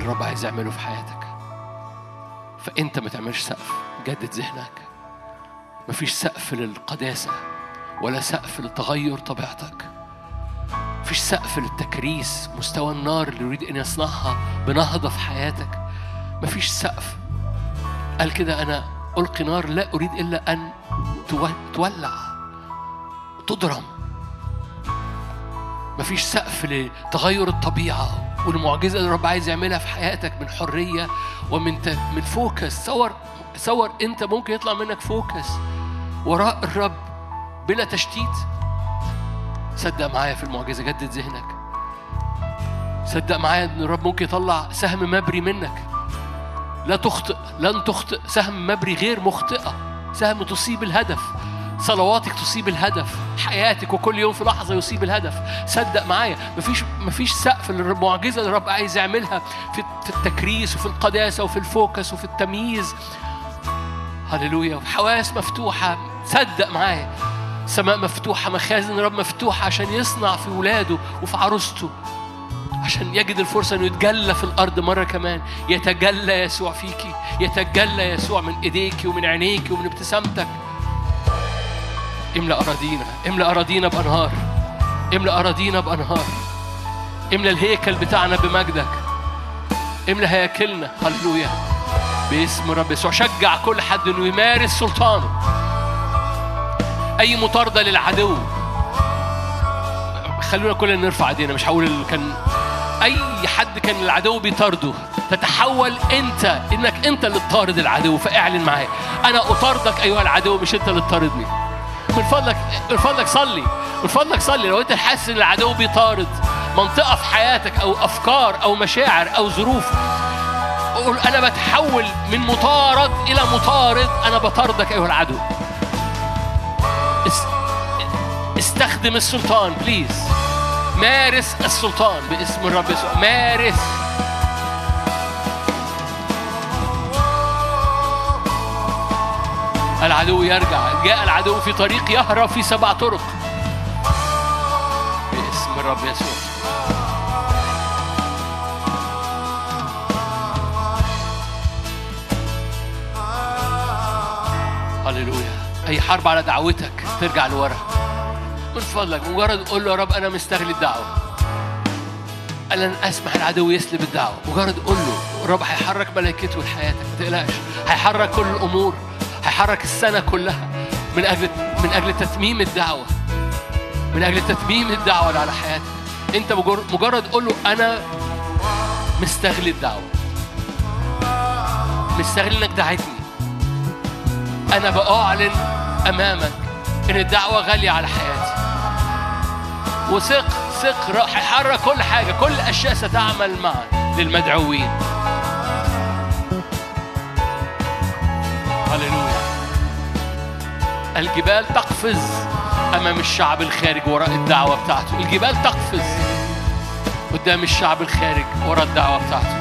اللي الرب عايز يعمله في حياتك. فأنت ما تعملش سقف جدد ذهنك. مفيش سقف للقداسة ولا سقف لتغير طبيعتك. مفيش سقف للتكريس مستوى النار اللي يريد أن يصنعها بنهضة في حياتك. مفيش سقف. قال كده أنا ألقي نار لا أريد إلا أن تو- تولع تضرم. مفيش سقف لتغير الطبيعة. والمعجزة اللي الرب عايز يعملها في حياتك من حرية ومن. من focus. تصور تصور انت ممكن يطلع منك focus. وراء الرب بلا تشتيت. صدق معايا في المعجزة جدد ذهنك. صدق معايا إن الرب ممكن يطلع سهم مبري منك. لا تخطئ لن تخطئ. سهم مبري غير مخطئة. سهم تصيب الهدف. صلواتك تصيب الهدف حياتك وكل يوم في لحظة يصيب الهدف. صدق معايا مفيش مفيش سقف للمعجزة اللي الرب عايز يعملها في في التكريس وفي القداسة وفي الفوكس وفي التمييز. هللويا وحواس مفتوحة. صدق معايا. سماء مفتوحة مخازن الرب مفتوحة عشان يصنع في ولاده وفي عروسته. عشان يجد الفرصة إنه يتجلى في الأرض مرة كمان. يتجلى يسوع فيكي يتجلى يسوع من ايديكي ومن عينيكي ومن ابتسامتك. املأ أراضينا املأ أراضينا بأنهار املأ أراضينا بأنهار املأ الهيكل بتاعنا بمجدك املأ هياكلنا هللويا باسم رب يسوع. شجع كل حد إنه يمارس سلطانه. أي مطاردة للعدو. خلونا كلنا نرفع إيدينا مش هقول كان أي حد كان العدو بيطارده. تتحول أنت إنك أنت اللي تطارد العدو فاعلن معاه أنا أطاردك أيها العدو مش أنت اللي تطاردني. من فضلك من فضلك صلي من فضلك صلي. لو انت حاسس ان العدو بيطارد منطقة في حياتك أو أفكار أو مشاعر أو ظروف قول أنا بتحول من مطارد إلى مطارد أنا بطاردك أيها العدو. اس- استخدم السلطان بليز مارس السلطان باسم الرب يسوع. مارس. العدو يرجع. جاء العدو في طريق يهرب في سبع طرق. باسم الرب يسوع. هللويا. أي حرب على دعوتك ترجع لورا. من فضلك. مجرد قول له يا رب أنا مستغل الدعوة. لن أسمح العدو يسلب الدعوة. مجرد قول له. الرب هيحرك ملائكته لحياتك. ما تقلقش. هيحرك كل الأمور. هيحرك السنة كلها من أجل من أجل تتميم الدعوة. من أجل تتميم الدعوة اللي على حياتك. أنت مجرد قول له أنا مستغل الدعوة. مستغل إنك دعيتني. أنا بأعلن أمامك إن الدعوة غالية على حياتي. وثق ثق راح يحرك كل حاجة. كل أشياء ستعمل معا للمدعوين. هللويا. الجبال تقفز أمام الشعب الخارج وراء الدعوة بتاعته. الجبال تقفز قدام الشعب الخارج وراء الدعوة بتاعته.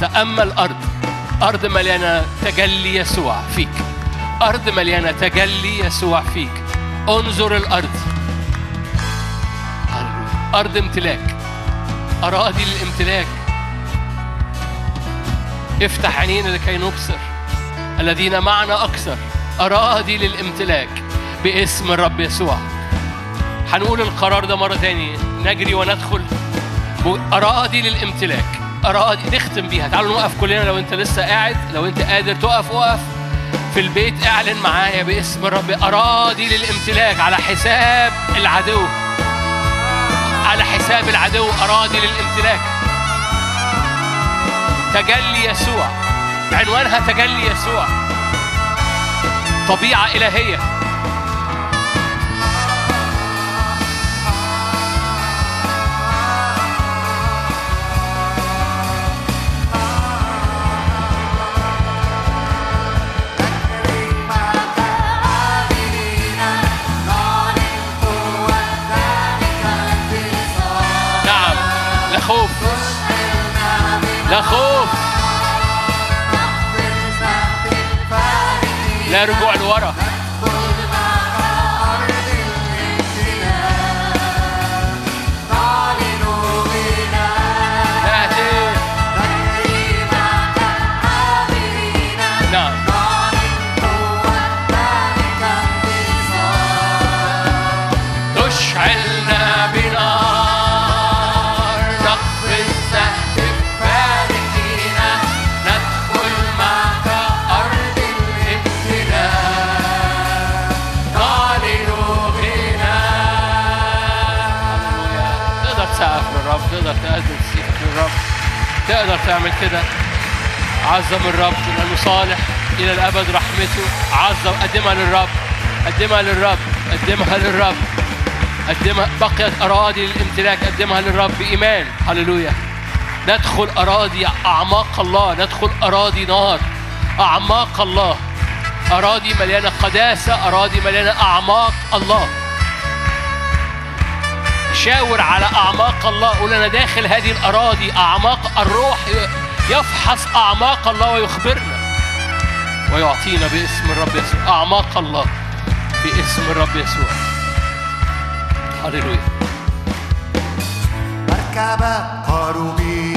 تأمل الأرض أرض مليانة تجلي يسوع فيك. أرض مليانة تجلي يسوع فيك. انظر هللويا أرض امتلاك. أراضي للامتلاك افتح عينينا لكي نبصر. الذين معنا أكثر. أراضي للامتلاك. باسم الرب يسوع. هنقول القرار ده مرة تاني نجري وندخل. أراضي للامتلاك. أراضي نختم بيها. تعالوا نوقف كلنا لو أنت لسه قاعد لو أنت قادر تقف وقف. في البيت اعلن معايا باسم الرب. أراضي للامتلاك على حساب العدو. على حساب العدو أراضي للامتلاك. تجلي يسوع. عنوانها تجلي يسوع. طبيعة إلهية. خوف لا خوف لا رجوع لورا. تقدر تعمل كده. عظم الرب لأنه صالح إلى الأبد رحمته. عظم قدمها للرب قدمها للرب قدمها للرب. قدمها بقيت أراضي للامتلاك قدمها للرب بإيمان. هللويا. ندخل أراضي أعماق الله ندخل أراضي نار. أعماق الله. أراضي مليانة قداسة أراضي مليانة أعماق الله. شاور على أعماق الله. قول أنا داخل هذه الأراضي أعماق الروح يفحص أعماق الله ويخبرنا. ويعطينا باسم الرب يسوع. أعماق الله باسم الرب يسوع. هللويا. مركبة قاروبي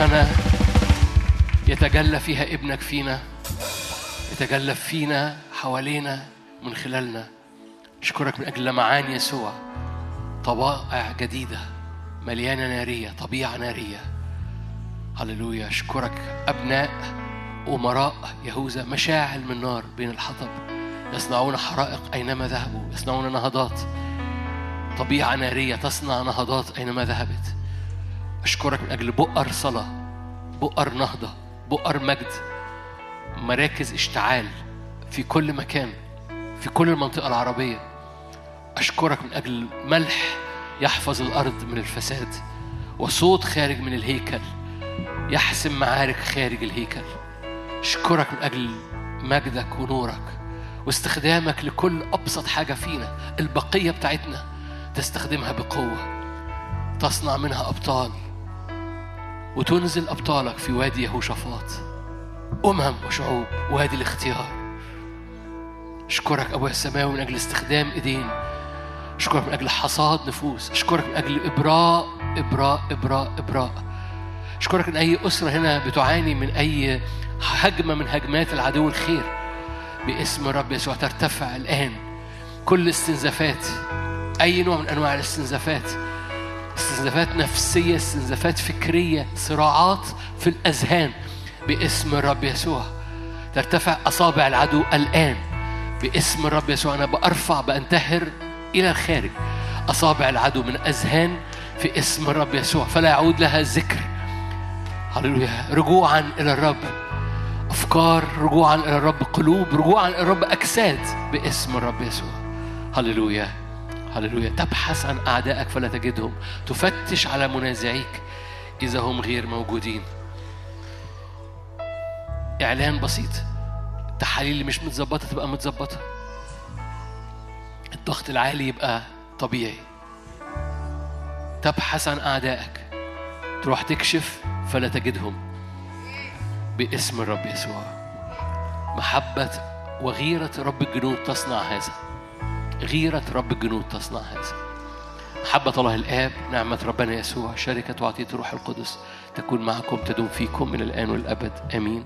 سنة يتجلى فيها ابنك فينا يتجلى فينا حوالينا من خلالنا. أشكرك من أجل لمعان يسوع طبائع جديدة مليانة نارية طبيعة نارية. هللويا. أشكرك أبناء أمراء يهوذا مشاعل من نار بين الحطب. يصنعون حرائق أينما ذهبوا يصنعون نهضات. طبيعة نارية تصنع نهضات أينما ذهبت. أشكرك من أجل بؤر صلاة بؤر نهضة بؤر مجد مراكز اشتعال في كل مكان في كل المنطقة العربية. أشكرك من أجل ملح يحفظ الأرض من الفساد وصوت خارج من الهيكل يحسم معارك خارج الهيكل. أشكرك من أجل مجدك ونورك واستخدامك لكل أبسط حاجة فينا البقية بتاعتنا تستخدمها بقوة تصنع منها أبطال. وتنزل أبطالك في وادي يهوشافاط. أمم وشعوب وادي الاختيار. أشكرك أبويا السماوي من أجل استخدام إيدين. أشكرك من أجل حصاد نفوس. أشكرك من أجل إبراء إبراء إبراء إبراء. أشكرك إن أي أسرة هنا بتعاني من أي هجمة من هجمات العدو الخير. باسم الرب يسوع ترتفع الآن. كل استنزافات أي نوع من أنواع الاستنزافات استنزافات نفسية استنزافات فكرية صراعات في الأذهان باسم الرب يسوع. ترتفع أصابع العدو الآن باسم الرب يسوع. أنا بأرفع بأنتهر إلى الخارج. أصابع العدو من أذهان في اسم الرب يسوع. فلا يعود لها ذكر. هللويا. رجوعا إلى الرب. أفكار رجوعا إلى الرب. قلوب رجوعا إلى الرب. أجساد باسم الرب يسوع. هللويا. هللويا. تبحث عن أعدائك فلا تجدهم. تفتش على منازعيك إذا هم غير موجودين. إعلان بسيط. التحاليل اللي مش متظبطة تبقى متظبطة. الضغط العالي يبقى طبيعي. تبحث عن أعدائك. تروح تكشف فلا تجدهم. باسم الرب يسوع. محبة وغيرة رب الجنود تصنع هذا. غيرة رب الجنود تصنع هذا. محبة الله الآب نعمة ربنا يسوع شركة وعطية الروح القدس تكون معكم تدوم فيكم من الآن والأبد. آمين.